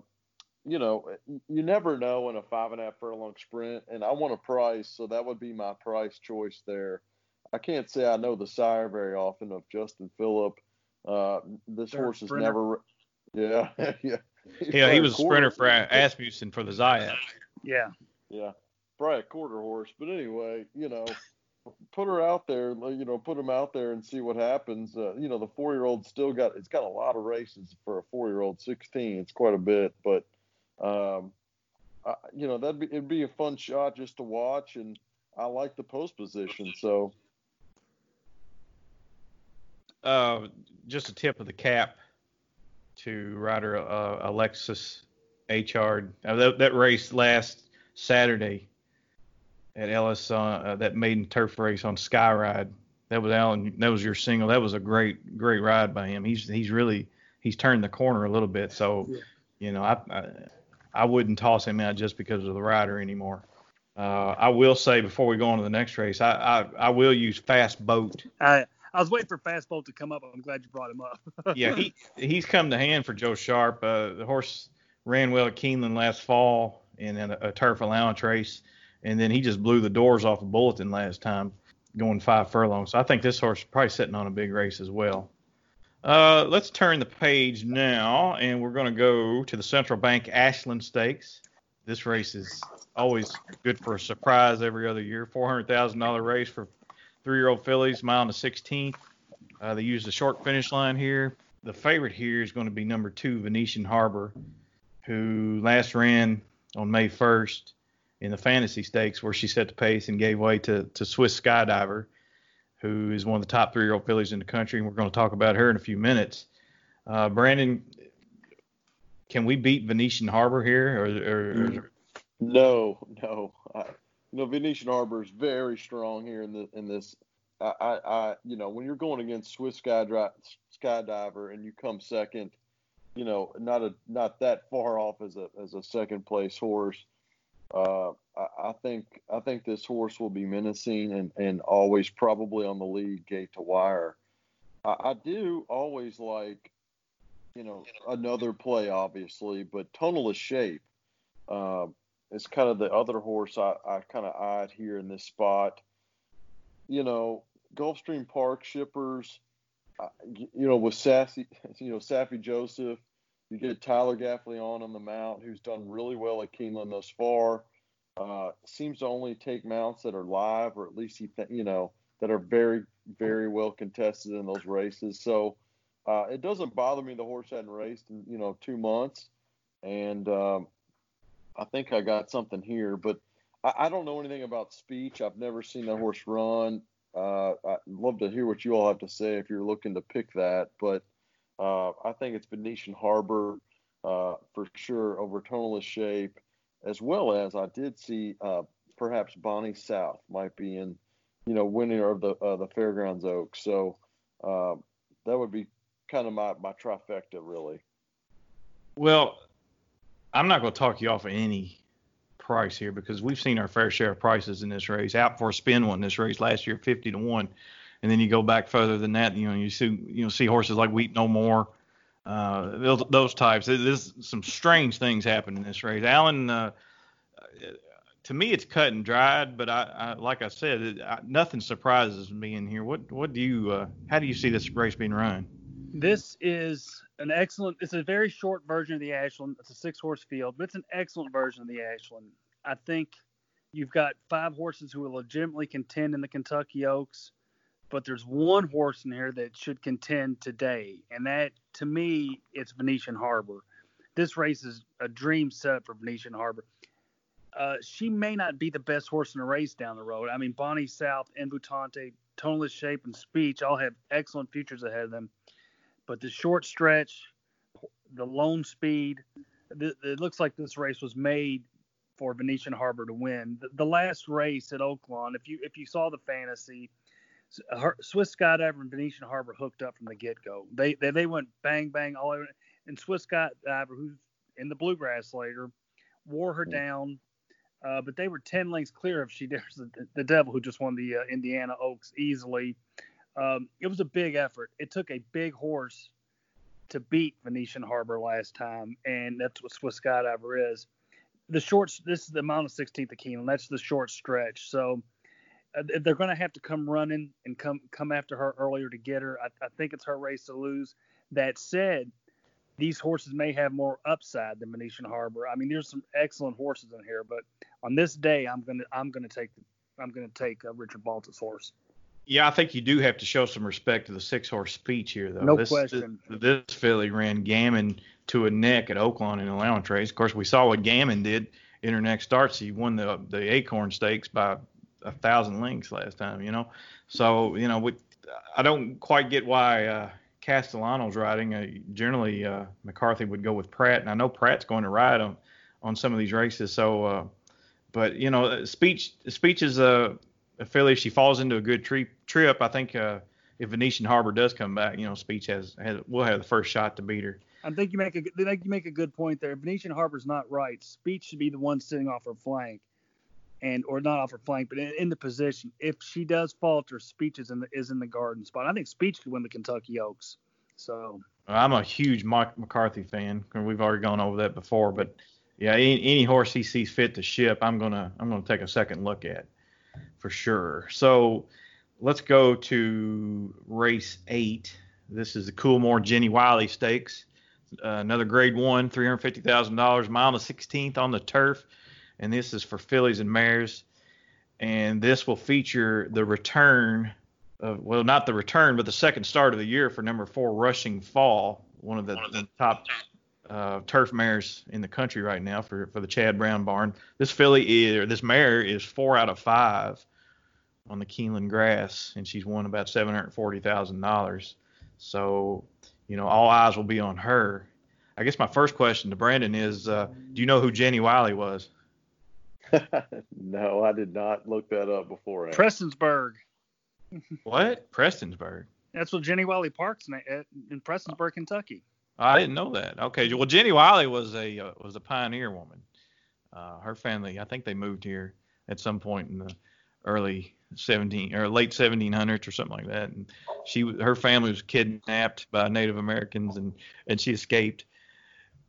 you know, you never know in a five and a half furlong sprint, and I want a price, so that would be my price choice there. I can't say I know the sire very often of Justin Phillip. Uh, this They're horse has sprinter. never, [laughs] yeah, yeah. He's Yeah, he was a sprinter for quarter- Asmussen for the Zayat. Yeah. Yeah, probably a quarter horse. But anyway, you know, put her out there. You know, put him out there and see what happens. Uh, you know, the four-year-old still got. It's got a lot of races for a four-year-old. Sixteen. It's quite a bit, but um, I, you know, that'd be it'd be a fun shot just to watch, and I like the post position. So Uh, just a tip of the cap to rider uh, Alexis Achard. Uh, that, that race last Saturday at Ellis, uh, uh, that maiden turf race on Skyride. That was Alan. That was your single. That was a great, great ride by him. He's he's really he's turned the corner a little bit. So, Yeah. you know, I, I I wouldn't toss him out just because of the rider anymore. Uh, I will say before we go on to the next race, I, I, I will use Fast Boat. I I was waiting for Fast Boat to come up. I'm glad you brought him up. [laughs] yeah, he he's come to hand for Joe Sharp. Uh, the horse ran well at Keeneland last fall in a, a turf allowance race, and then he just blew the doors off of Bulletin last time, going five furlongs. So I think this horse is probably sitting on a big race as well. Uh, let's turn the page now, and we're going to go to the Central Bank Ashland Stakes. This race is always good for a surprise every other year. Four hundred thousand dollar race for three-year-old fillies, mile and a sixteenth. Uh, they use the short finish line here. The favorite here is going to be number two, Venetian Harbor, who last ran on May 1st in the Fantasy Stakes, where she set the pace and gave way to, to Swiss Skydiver, who is one of the top three-year-old fillies in the country, and we're going to talk about her in a few minutes. Uh, Brandon, can we beat Venetian Harbor here, or, or, or No, no. I, know, Venetian Harbor is very strong here in the in this. I, I, I you know, when you're going against Swiss Skydri- Skydiver and you come second, you know, not a not that far off as a as a second place horse. Uh, I, think I think this horse will be menacing and and always probably on the lead gate to wire. I, I do always like, you know, another play obviously, but tonalist shape. Uh, it's kind of the other horse I, I kind of eyed here in this spot. You know, Gulfstream Park shippers, uh, you know, with Sassy, [laughs] you know, Saffie Joseph, you get Tyler Gaffley on on the mount, who's done really well at Keeneland thus far. Uh, seems to only take mounts that are live, or at least he, th- you know, that are very, very well contested in those races. So uh, it doesn't bother me the horse hadn't raced in, you know, two months, and um, I think I got something here, but I, I don't know anything about speech. I've never seen that horse run. Uh, I'd love to hear what you all have to say if you're looking to pick that, but uh, I think it's Venetian Harbor uh, for sure over tonalist shape, as well as I did see uh, perhaps Bonnie South might be in, you know, winner of the uh, the Fairgrounds Oaks. So uh, that would be kind of my my trifecta really. Well, I'm not going to talk you off of any price here because we've seen our fair share of prices in this race. Out for a spin one this race last year, 50 to one, and then you go back further than that. You know, you see you know see horses like Weep No More, uh, those, those types. There's some strange things happen in this race. Alan, uh, to me, it's cut and dried, but I, I like I said, it, I, nothing surprises me in here. What what do you uh, how do you see this race being run? This is an excellent. It's a very short version of the Ashland. It's a six-horse field, but it's an excellent version of the Ashland. I think you've got five horses who will legitimately contend in the Kentucky Oaks, but there's one horse in here that should contend today, and that, to me, it's Venetian Harbor. This race is a dream setup for Venetian Harbor. Uh, she may not be the best horse in the race down the road. I mean, Bonnie South, Envoutante, Tonalist's Shape, and Speech all have excellent futures ahead of them but the short stretch, the lone speed, th- it looks like this race was made for Venetian Harbor to win. The, the last race at Oaklawn, if you if you saw the fantasy, Swiss Skydiver and Venetian Harbor hooked up from the get go. They, they they went bang bang all over, and Swiss Skydiver, who's in the bluegrass later, wore her down. Uh, but they were 10 lengths clear of she dares the, the devil who just won the uh, Indiana Oaks easily. Um, it was a big effort. It took a big horse to beat Venetian Harbor last time, and that's what Swiss Skydiver is. The short, this is the mile and 16th of Keeneland. That's the short stretch. So they're going to have to come running and come come after her earlier to get her. I, I think it's her race to lose. That said, these horses may have more upside than Venetian Harbor. I mean, there's some excellent horses in here, but on this day, I'm gonna I'm gonna take I'm gonna take uh, Richard Balta's horse. Yeah, I think you do have to show some respect to the six horse speech here, though. No this, question. This, this filly ran Gamine to a neck at Oaklawn in the allowance race. Of course, we saw what Gamine did in her next start. She won the the Acorn Stakes by a thousand links last time, you know. So you know, we, I don't quite get why uh, Castellano's riding. Uh, generally, uh, McCarthy would go with Prat, and I know Prat's going to ride on on some of these races. So, uh, but you know, speech speech is a, a filly. She falls into a good trip, trip, I think uh, if Venetian Harbor does come back, you know, speech has has will have the first shot to beat her. I think you make a you make a good point there. Venetian Harbor's not right. Speech should be the one sitting off her flank and or not off her flank, but in, in, the position. If she does falter, Speech is in the is in the garden spot. I think Speech could win the Kentucky Oaks. So I'm a huge Mike McCarthy fan. We've already gone over that before, but yeah, any, any horse he sees fit to ship, I'm gonna I'm gonna take a second look at for sure. So let's go to race eight. This is the Coolmore Jenny Wiley Stakes. Uh, another grade one, $350,000, mile the 16th on the turf and this is for fillies and mares. And this will feature the return of, well, not the return, but the second start of the year for number four, Rushing Fall, one of the, one of the top uh, turf mares in the country right now for, for the Chad Brown barn. This filly is, or this mare is four out of five on the Keeneland grass, and she's won about $740,000. So, you know, all eyes will be on her. I guess my first question to Brandon is, uh, do you know who Jenny Wiley was? [laughs] no, I did not look that up before. Prestonsburg. what? Prestonsburg. That's what Jenny Wiley Park's in, in Prestonsburg, Kentucky. I didn't know that. Okay, well Jenny Wiley was a uh, was a pioneer woman. Uh, her family, I think they moved here at some point in the early 17 or late 1700s or something like that. And she her family was kidnapped by Native Americans and and she escaped.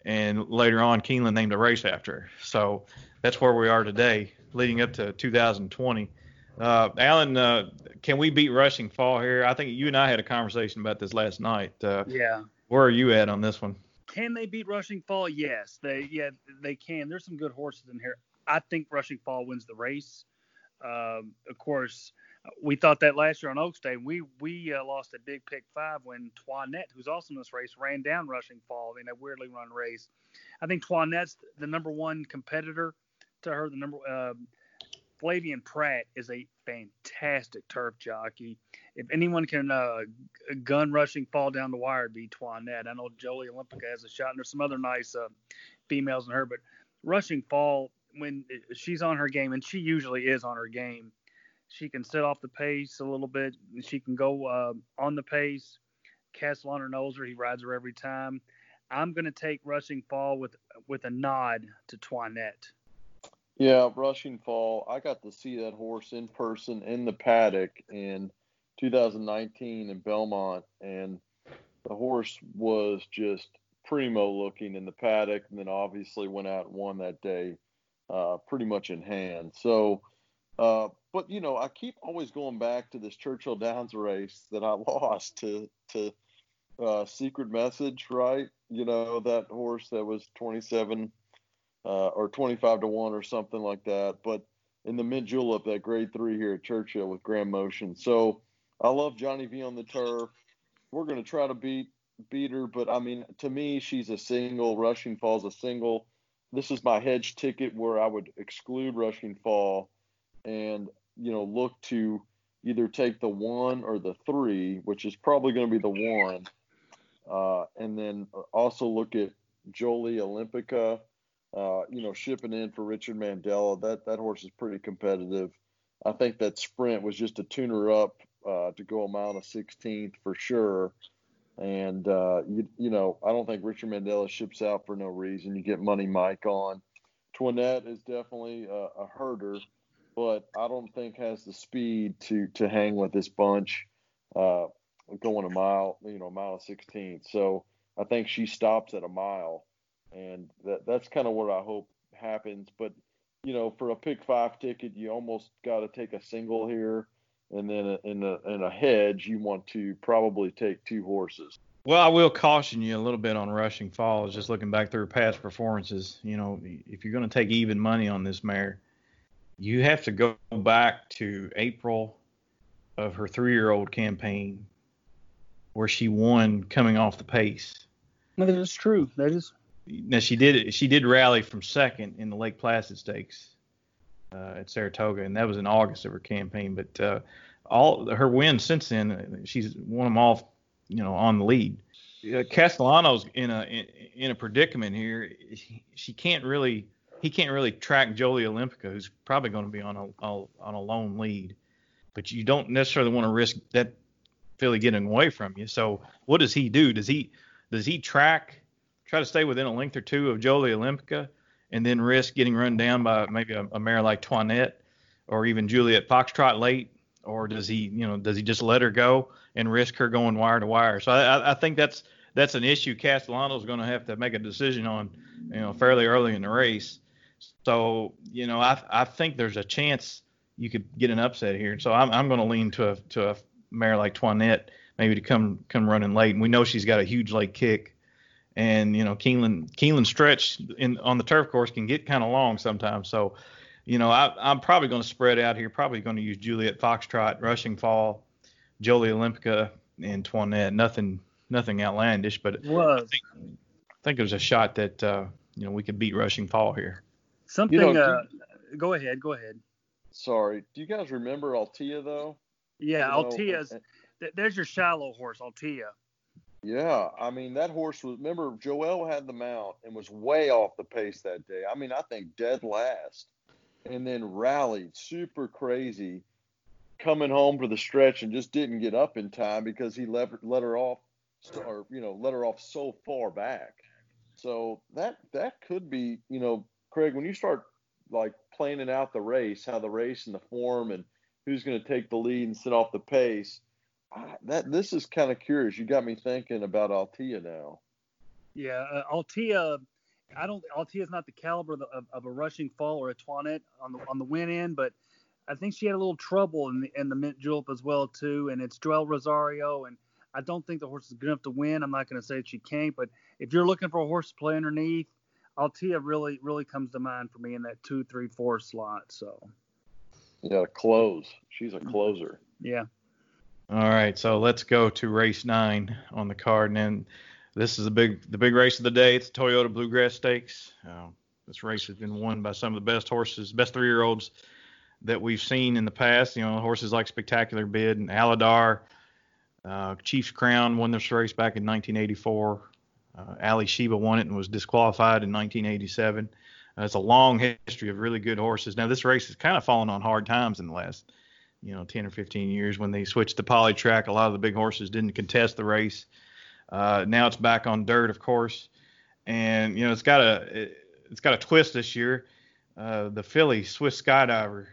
And later on, Keeneland named a race after her. So that's where we are today, leading up to 2020. Uh, Alan, uh, can we beat Rushing Fall here? I think you and I had a conversation about this last night. Uh, yeah. Where are you at on this one? Can they beat Rushing Fall? Yes, they yeah they can. There's some good horses in here. I think Rushing Fall wins the race. Um, of course, we thought that last year on Oaks Day. We we uh, lost a big pick five when Toinette, who's also in this race, ran down Rushing Fall in a weirdly run race. I think Toinette's the number one competitor to her. The number uh, Flavien Prat is a fantastic turf jockey. If anyone can uh, gun rushing fall down the wire, it'd be Toinette. I know Jolie Olympica has a shot, and there's some other nice uh, females in her, but rushing fall when she's on her game, and she usually is on her game. She can sit off the pace a little bit. She can go uh, on the pace. Castle Castellano knows her. He rides her every time. I'm going to take Rushing Fall with with a nod to Toinette. Yeah, Rushing Fall. I got to see that horse in person in the paddock in 2019 in Belmont, and the horse was just primo looking in the paddock, and then obviously went out and won that day, uh, pretty much in hand. So, uh, but you know, I keep always going back to this Churchill Downs race that I [laughs] lost to to uh, Secret Message, right? You know that horse that was 27 uh, or 25 to 1 or something like that. But in the mint julep, that grade three here at Churchill with Grand Motion. So I love Johnny V on the turf. We're going to try to beat beat her, but I mean, to me, she's a single. Rushing Fall's a single. This is my hedge ticket where I would exclude Rushing Fall and, you know, look to either take the one or the three, which is probably going to be the one. Uh, and then also look at Jolie Olympica uh, you know, shipping in for Richard Mandella. That that horse is pretty competitive. I think that sprint was just a tuner up uh, to go a mile and 16th for sure. And uh, you, you know, I don't think Richard Mandella ships out for no reason. You get Money Mike on. Toinette is definitely a, a herder, but I don't think has the speed to to hang with this bunch uh, going a mile, you know, a mile 16th. So I think she stops at a mile, and that that's kind of what I hope happens. But you know, for a pick five ticket, you almost got to take a single here, and then in a in a hedge, you want to probably take two horses. Well, I will caution you a little bit on Rushing Falls. Just looking back through past performances, you know, if you're going to take even money on this mare, you have to go back to April of her three-year-old campaign, where she won coming off the pace. No, that is true. That is. Now she did she did rally from second in the Lake Placid Stakes uh, at Saratoga, and that was in August of her campaign. But uh, all her wins since then, she's won them all you know on the lead. Uh, Castellano's in a in, in, a predicament here. She can't really he can't really track Jolie Olympica, who's probably going to be on a, a on a lone lead. But you don't necessarily want to risk that filly getting away from you. So what does he do? Does he does he track try to stay within a length or two of Jolie Olympica and then risk getting run down by maybe a, a mare like Toinette or even Juliet Foxtrot late or does he, you know, does he just let her go and risk her going wire to wire? So I, I think that's that's an issue Castellano's going to have to make a decision on, you know, fairly early in the race. So you know, I I think there's a chance you could get an upset here. So I'm I'm going to lean to a to a mare like Toinette maybe to come come running late. And we know she's got a huge late kick. And you know, Keeneland Keeneland stretch in on the turf course can get kind of long sometimes. So you know, I, am probably going to spread out here. Probably going to use Juliet Foxtrot, Rushing Fall, Jolie Olympica, and Toinette. Nothing, nothing outlandish, but I think, I think there's a shot that uh, you know we could beat Rushing Fall here. Something. You know, uh, go ahead. Go ahead. Sorry. Do you guys remember Altia though? Yeah, you know, Altia's. there's your shallow horse, Altia. Yeah, I mean that horse was. Remember, Joel had the mount and was way off the pace that day. I mean, I think dead last and then rallied super crazy coming home for the stretch and just didn't get up in time because he let, let her off or you know let her off so far back so that that could be you know craig when you start like planning out the race how the race and the form and who's going to take the lead and set off the pace I, that this is kind of curious you got me thinking about altia now yeah uh, altia I don't. Altia is not the caliber of, of, of, a rushing fall or a Toinette on the on the win end, but I think she had a little trouble in the in the mint julep as well too. And it's Joel Rosario, and I don't think the horse is good enough to win. I'm not going to say that she can't, but if you're looking for a horse to play underneath, Altia really really comes to mind for me in that two, three, four slot. So. Yeah, close. She's a closer. Yeah. All right, so let's go to race nine on the card, and then this is the big the big race of the day. It's the Toyota Bluegrass Stakes. Uh, this race has been won by some of the best horses, best three year olds that we've seen in the past. You know, horses like Spectacular Bid and Alydar. Uh, Chiefs Crown won this race back in 1984. Uh, Alysheba won it and was disqualified in 1987. Uh, it's a long history of really good horses. Now this race has kind of fallen on hard times in the last, you know, 10 or 15 years when they switched to poly track. A lot of the big horses didn't contest the race. Uh, now it's back on dirt, of course, and you know it's got a it, has got a twist this year. Uh, the filly Swiss Skydiver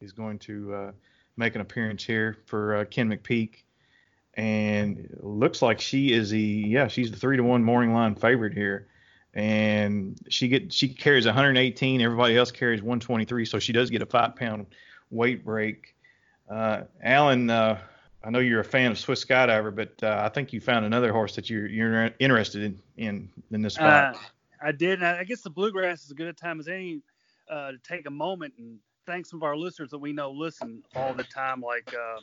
is going to uh, make an appearance here for uh, Ken McPeek, and looks like she is the yeah she's the three to one morning line favorite here, and she get she carries 118. Everybody else carries 123, so she does get a five pound weight break. Uh, Alan, uh, I know you're a fan of Swiss Skydiver, but uh, I think you found another horse that you're you're interested in in, in this spot. Uh, I did. I guess the bluegrass is as good a time as any uh, to take a moment and thank some of our listeners that we know listen all the time, like uh,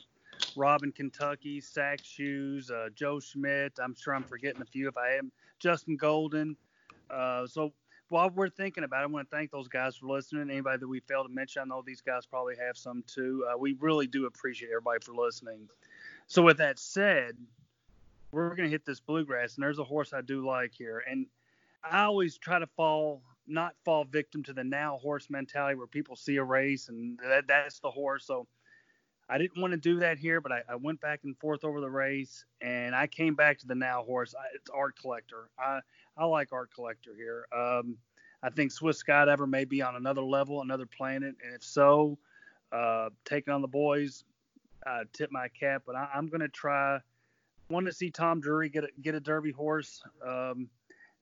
Robin Kentucky, Sack Shoes, uh, Joe Schmidt. I'm sure I'm forgetting a few if I am. Justin Golden. Uh, so while we're thinking about it, I want to thank those guys for listening. Anybody that we failed to mention, I know these guys probably have some too. Uh, we really do appreciate everybody for listening. So with that said, we're gonna hit this bluegrass, and there's a horse I do like here, and I always try to fall not fall victim to the now horse mentality where people see a race and that, that's the horse. So I didn't want to do that here, but I, I, went back and forth over the race, and I came back to the now horse. I, it's Art Collector. I I like Art Collector here. Um, I think Swiss Skydiver may be on another level, another planet, and if so, uh, taking on the boys, uh, tip my cap, but I, am going to try want to see Tom Drury get a, get a Derby horse. Um,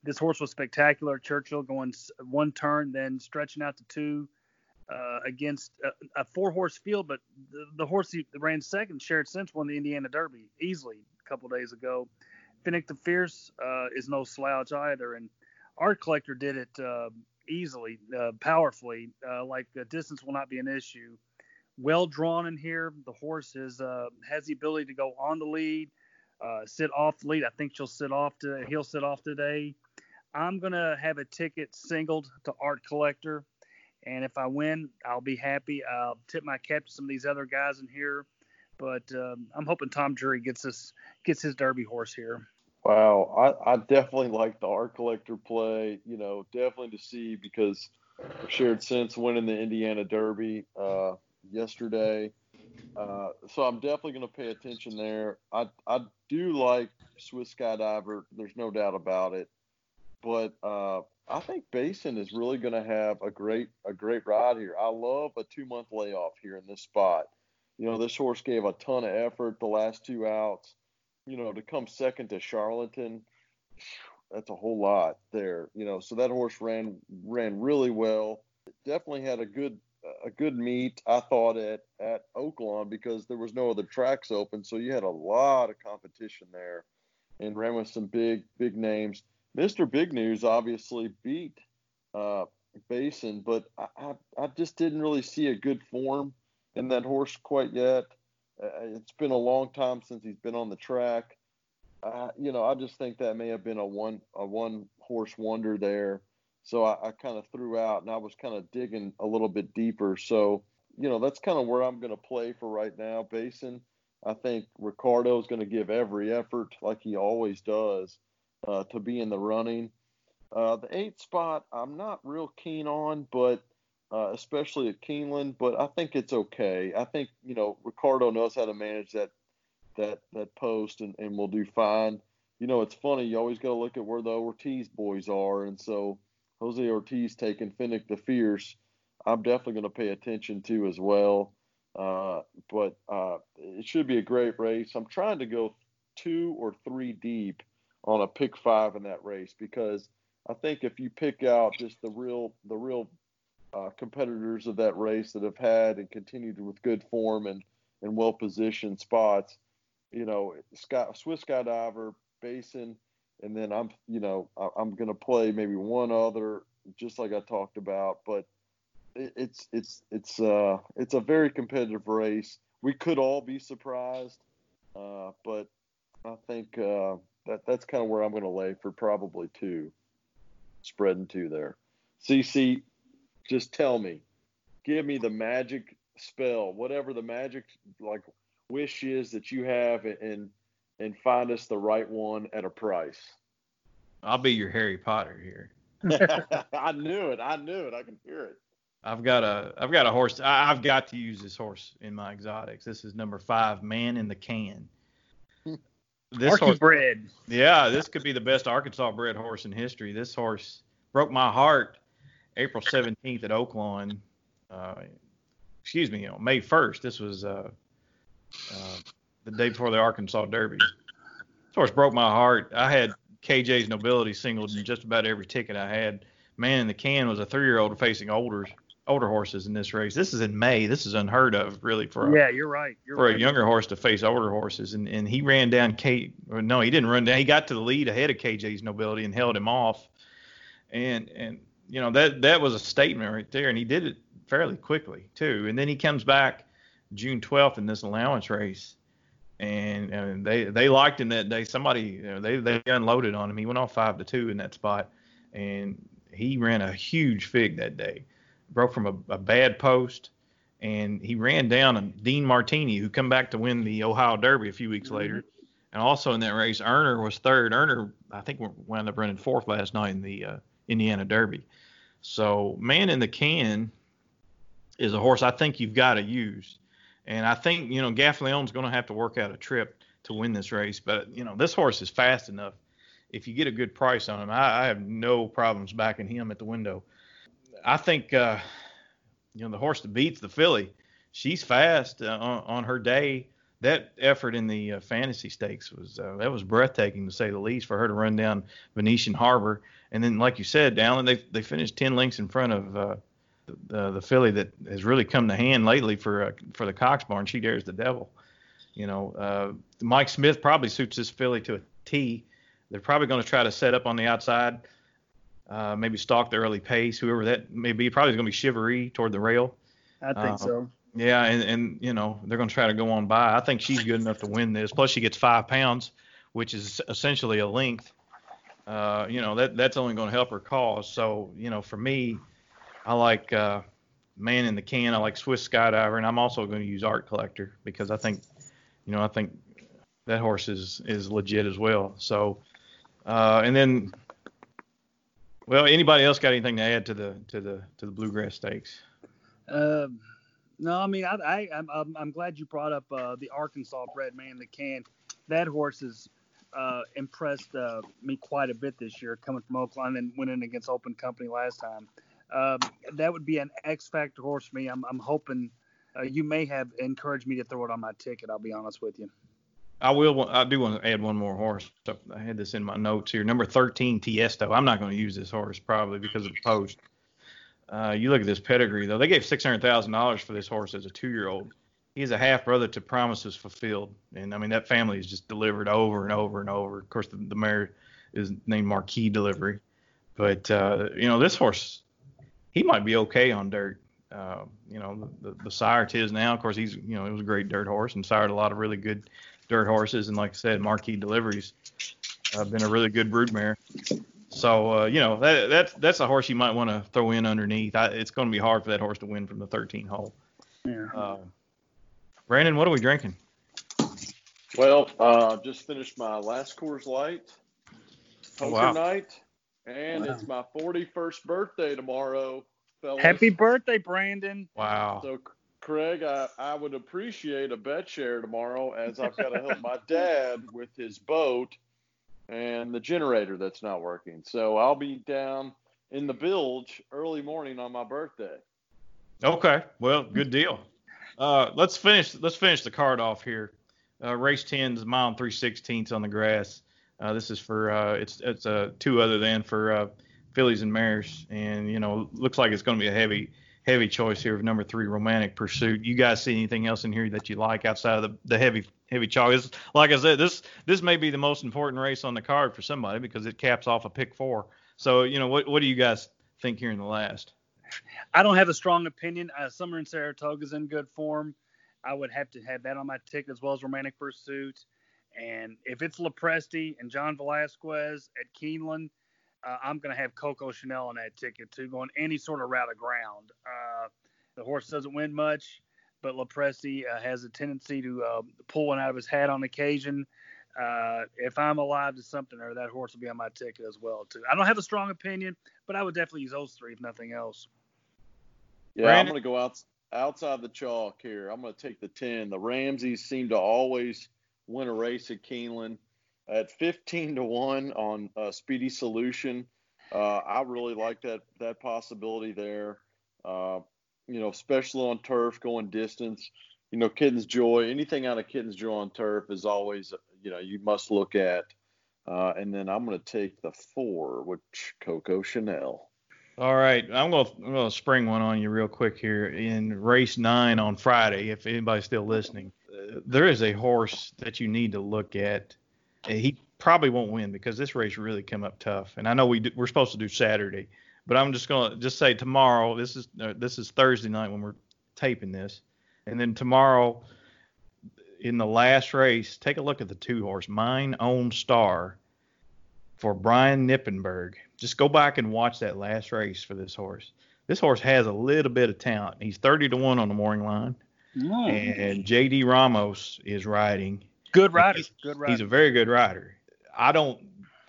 this horse was spectacular. Churchill going one turn, then stretching out to two uh, against a, a, four horse field, but the, the, horse he ran second, Shared Sense, won the Indiana Derby easily a couple days ago. Finnick the Fierce uh, is no slouch either, and Art Collector did it uh, easily, uh, powerfully. Uh, like distance will not be an issue. Well drawn in here. The horse is uh, has the ability to go on the lead, sit off the lead. I think she'll sit off to he'll sit off today. I'm gonna have a ticket singled to Art Collector. And if I win, I'll be happy. I'll tip my cap to some of these other guys in here. But um, I'm hoping Tom Drury gets us gets his Derby horse here. Wow, I, I definitely like the art collector play. You know, definitely to see because shared sense winning the Indiana Derby uh, yesterday. Uh, so I'm definitely going to pay attention there. I I do like Swiss Skydiver. There's no doubt about it. But uh, I think Basin is really going to have a great a great ride here. I love a two month layoff here in this spot. You know, this horse gave a ton of effort the last two outs. You know, to come second to Charlatan, that's a whole lot there. You know, so that horse ran ran really well. Definitely had a good a good meet, I thought at at Oaklawn because there was no other tracks open, so you had a lot of competition there, and ran with some big big names. Mr. Big News obviously beat uh, Basin, but I, I, just didn't really see a good form in that horse quite yet. Uh, it's been a long time since he's been on the track. Uh, you know, I just think that may have been a one a one horse wonder there. So I, I kind of threw out, and I was kind of digging a little bit deeper. So you know, that's kind of where I'm going to play for right now. Basin, I think Ricardo is going to give every effort like he always does uh, to be in the running. Uh, the eighth spot, I'm not real keen on, but uh, especially at Keeneland, but I think it's okay. I think you know Ricardo knows how to manage that that that post and, and will do fine. You know, it's funny. You always got to look at where the Ortiz boys are, and so Jose Ortiz taking Finnick the Fierce, I'm definitely going to pay attention to as well. Uh, but uh, it should be a great race. I'm trying to go two or three deep on a pick five in that race because I think if you pick out just the real the real uh, competitors of that race that have had and continued with good form and and well positioned spots, you know, Swiss Skydiver, Basin, and then I'm you know I, am to play maybe one other just like I talked about, but it, it's it's it's uh it's a very competitive race. We could all be surprised, uh, but I think uh, that that's kind of where I'm going to lay for probably two, spreading two there. CC, just tell me, give me the magic spell, whatever the magic like wish is that you have, and and find us the right one at a price. I'll be your Harry Potter here. [laughs] [laughs] I knew it. I knew it. I can hear it. I've got a I've got a horse. I, have got to use this horse in my exotics. This is number five, Man in the Can this horse, bred. Yeah, this could be the best Arkansas bred horse in history. This horse broke my heart April 17th at Oaklawn. Uh, excuse me, on May 1st. This was uh, uh, the day before the Arkansas Derby. This horse broke my heart. I had KJ's Nobility singled in just about every ticket I had. Man in the Can was a three-year-old facing older older horses in this race. This is in May. This is unheard of, really, for a, yeah, you're right. You're for right. a younger horse to face older horses, and and he ran down K. No, he didn't run down. He got to the lead ahead of KJ's Nobility and held him off, and and you know that that was a statement right there, and he did it fairly quickly too. And then he comes back June 12th in this allowance race. And, and they they liked him that day. Somebody you know, they they unloaded on him. He went off five to two in that spot, and he ran a huge fig that day broke from a, a bad post, and he ran down a Dean Martini, who come back to win the Ohio Derby a few weeks mm-hmm. later. And also in that race, Erner was third. Erner, I think, wound up running fourth last night in the uh, Indiana Derby. So, man in the can is a horse I think you've got to use. And I think, you know, Gaffalione's going to have to work out a trip to win this race. But, you know, this horse is fast enough. If you get a good price on him, I, I have no problems backing him at the window. I think uh, you know the horse that beats the filly. She's fast uh, on, on, her day. that effort in the uh, fantasy stakes was uh, that was breathtaking to say the least for her to run down Venetian Harbor, and then like you said, Dallin, they they finished ten lengths in front of uh, the the filly that has really come to hand lately for uh, for the Cox barn. She dares the devil. You know, Mike Smith probably suits this filly to a T. They're probably going to try to set up on the outside, uh, maybe stalk the early pace, whoever that may be. Probably going to be Shivaree toward the rail. I think Uh, so. Yeah, and, and you know they're going to try to go on by. I think she's good enough to win this. Plus, she gets five pounds, which is essentially a length. Uh, you know that that's only going to help her cause. So you know, for me, I like uh, Man in the Can. I like Swiss Skydiver, and I'm also going to use Art Collector because I think, you know, I think that horse is is legit as well. So, uh, and then, well, anybody else got anything to add to the to the to the Bluegrass Stakes? Um, no, I mean, I, I, I'm, I'm, glad you brought up uh, the Arkansas bred man that can. That horse has uh, impressed uh, me quite a bit this year, coming from Oaklawn and winning against Open Company last time. Um, that would be an X factor horse for me. I'm, I'm hoping uh, you may have encouraged me to throw it on my ticket. I'll be honest with you. I will. I do want to add one more horse. I had this in my notes here. Number 13, Tiesto. I'm not going to use this horse probably because of the post. Uh, you look at this pedigree though. They gave six hundred thousand dollars for this horse as a two-year-old. He's a half brother to Promises Fulfilled, and I mean that family is just delivered over and over and over. Of course, the, the mare is named Marquee Delivery, but uh, you know this horse, he might be okay on dirt. Uh, you know the, the, the sire Tiznow. Of course, he's you know it was a great dirt horse and sired a lot of really good dirt horses, and like I said, Marquee Delivery's uh, been a really good broodmare. So uh, you know that that's that's a horse you might want to throw in underneath. I, it's going to be hard for that horse to win from the 13 hole. Yeah. Uh, Brandon, what are we drinking? Well, uh, just finished my last Coors Light Oh, poker wow. night, and Wow. it's my 41st birthday tomorrow, fellas. Happy birthday, Brandon. Wow. So, Craig, I, I would appreciate a bet share tomorrow as I've got to help my [laughs] dad with his boat and the generator that's not working. So I'll be down in the bilge early morning on my birthday. Okay. Well, good deal. Uh, let's finish. Let's finish the card off here. Uh, race 10 is mile and three sixteenths on the grass. Uh, this is for uh, it's it's uh, two other than for uh, fillies and mares, and you know looks like it's going to be a heavy heavy choice here of number three romantic pursuit. You guys see anything else in here that you like outside of the, the heavy heavy? This, like I said, this this may be the most important race on the card for somebody because it caps off a pick four. So you know what what do you guys think here in the last? I don't have a strong opinion. Uh, Summer in Saratoga is in good form. I would have to have that on my ticket as well as Romantic Pursuit. And if it's Lopresti and John Velazquez at Keeneland, uh, I'm going to have Coco Chanel on that ticket too, going any sort of route of ground. Uh, the horse doesn't win much, but Lopresti uh, has a tendency to uh, pull one out of his hat on occasion. Uh, if I'm alive to something, or that horse will be on my ticket as well too. I don't have a strong opinion, but I would definitely use those three if nothing else. Yeah, Brandon? I'm going to go out outside the chalk here. I'm going to take the 10. The Romans seem to always win a race at Keeneland. At 15 to 1 on uh, Speedy Solution, uh, I really like that that possibility there. Uh, you know, especially on turf, going distance. You know, Kitten's Joy, anything out of Kitten's Joy on turf is always, you know, you must look at. Uh, and then I'm going to take the four, which Coco Chanel. All right, I'm I'm gonna spring one on you real quick here in race nine on Friday. If anybody's still listening, there is a horse that you need to look at. He probably won't win because this race really come up tough. And I know we do, we're supposed to do Saturday, but I'm just gonna just say tomorrow. This is uh, this is Thursday night when we're taping this, and then tomorrow in the last race, take a look at the two horse, Mine Own Star for Brian Nippenberg. Just go back and watch that last race for this horse. This horse has a little bit of talent. He's 30 to 1 on the morning line. And JD Ramos is riding. Good rider. He's- Good rider. He's a very good rider. I don't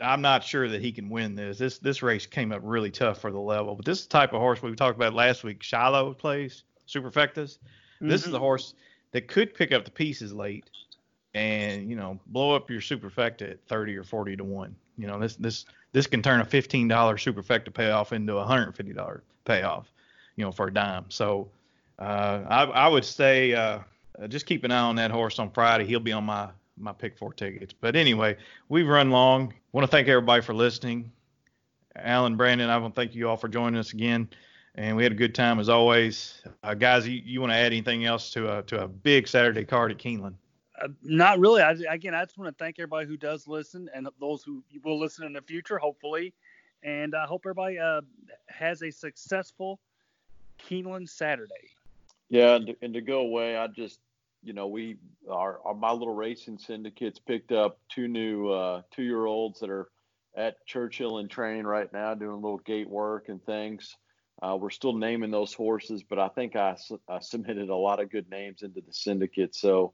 I'm not sure that he can win this. This this race came up really tough for the level. But this is the type of horse we talked about last week. Shiloh plays Superfectas. This is the horse that could pick up the pieces late and, you know, blow up your Superfecta at 30 or 40 to 1. You know, this this this can turn a $15 Superfecta payoff into a $150 payoff, you know, for a dime. So uh, I, I would say uh, uh, just keep an eye on that horse on Friday. He'll be on my my pick four tickets. But anyway, we've run long. Want to thank everybody for listening. Alan, Brandon, I want to thank you all for joining us again, and we had a good time as always. Uh, guys, you, you want to add anything else to a to a big Saturday card at Keeneland? Uh, not really. I, again, I just want to thank everybody who does listen and those who will listen in the future, hopefully. And I hope everybody uh, has a successful Keeneland Saturday. Yeah, and to, and to go away, I just, you know, we our, our my little racing syndicates picked up two new uh, two year olds that are at Churchill and training right now, doing a little gate work and things. Uh, we're still naming those horses, but I think I, I, submitted a lot of good names into the syndicate, so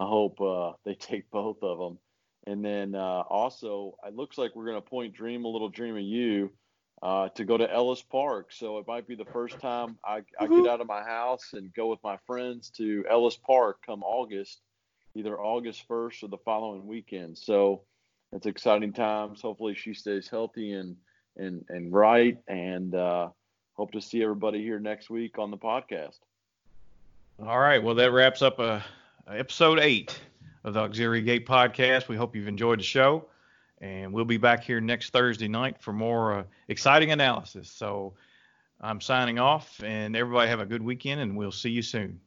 I hope uh, they [laughs] take both of them. And then uh, also, it looks like we're going to point Dream a little Dream of You uh, to go to Ellis Park. So it might be the first time I, I get out of my house and go with my friends to Ellis Park come August, either August 1st or the following weekend. So it's exciting times. Hopefully she stays healthy and and and right, and uh, hope to see everybody here next week on the podcast. All right. Well, that wraps up uh, episode eight of the Auxiliary Gate podcast. We hope you've enjoyed the show, and we'll be back here next Thursday night for more uh, exciting analysis. So I'm signing off, and everybody have a good weekend, and we'll see you soon.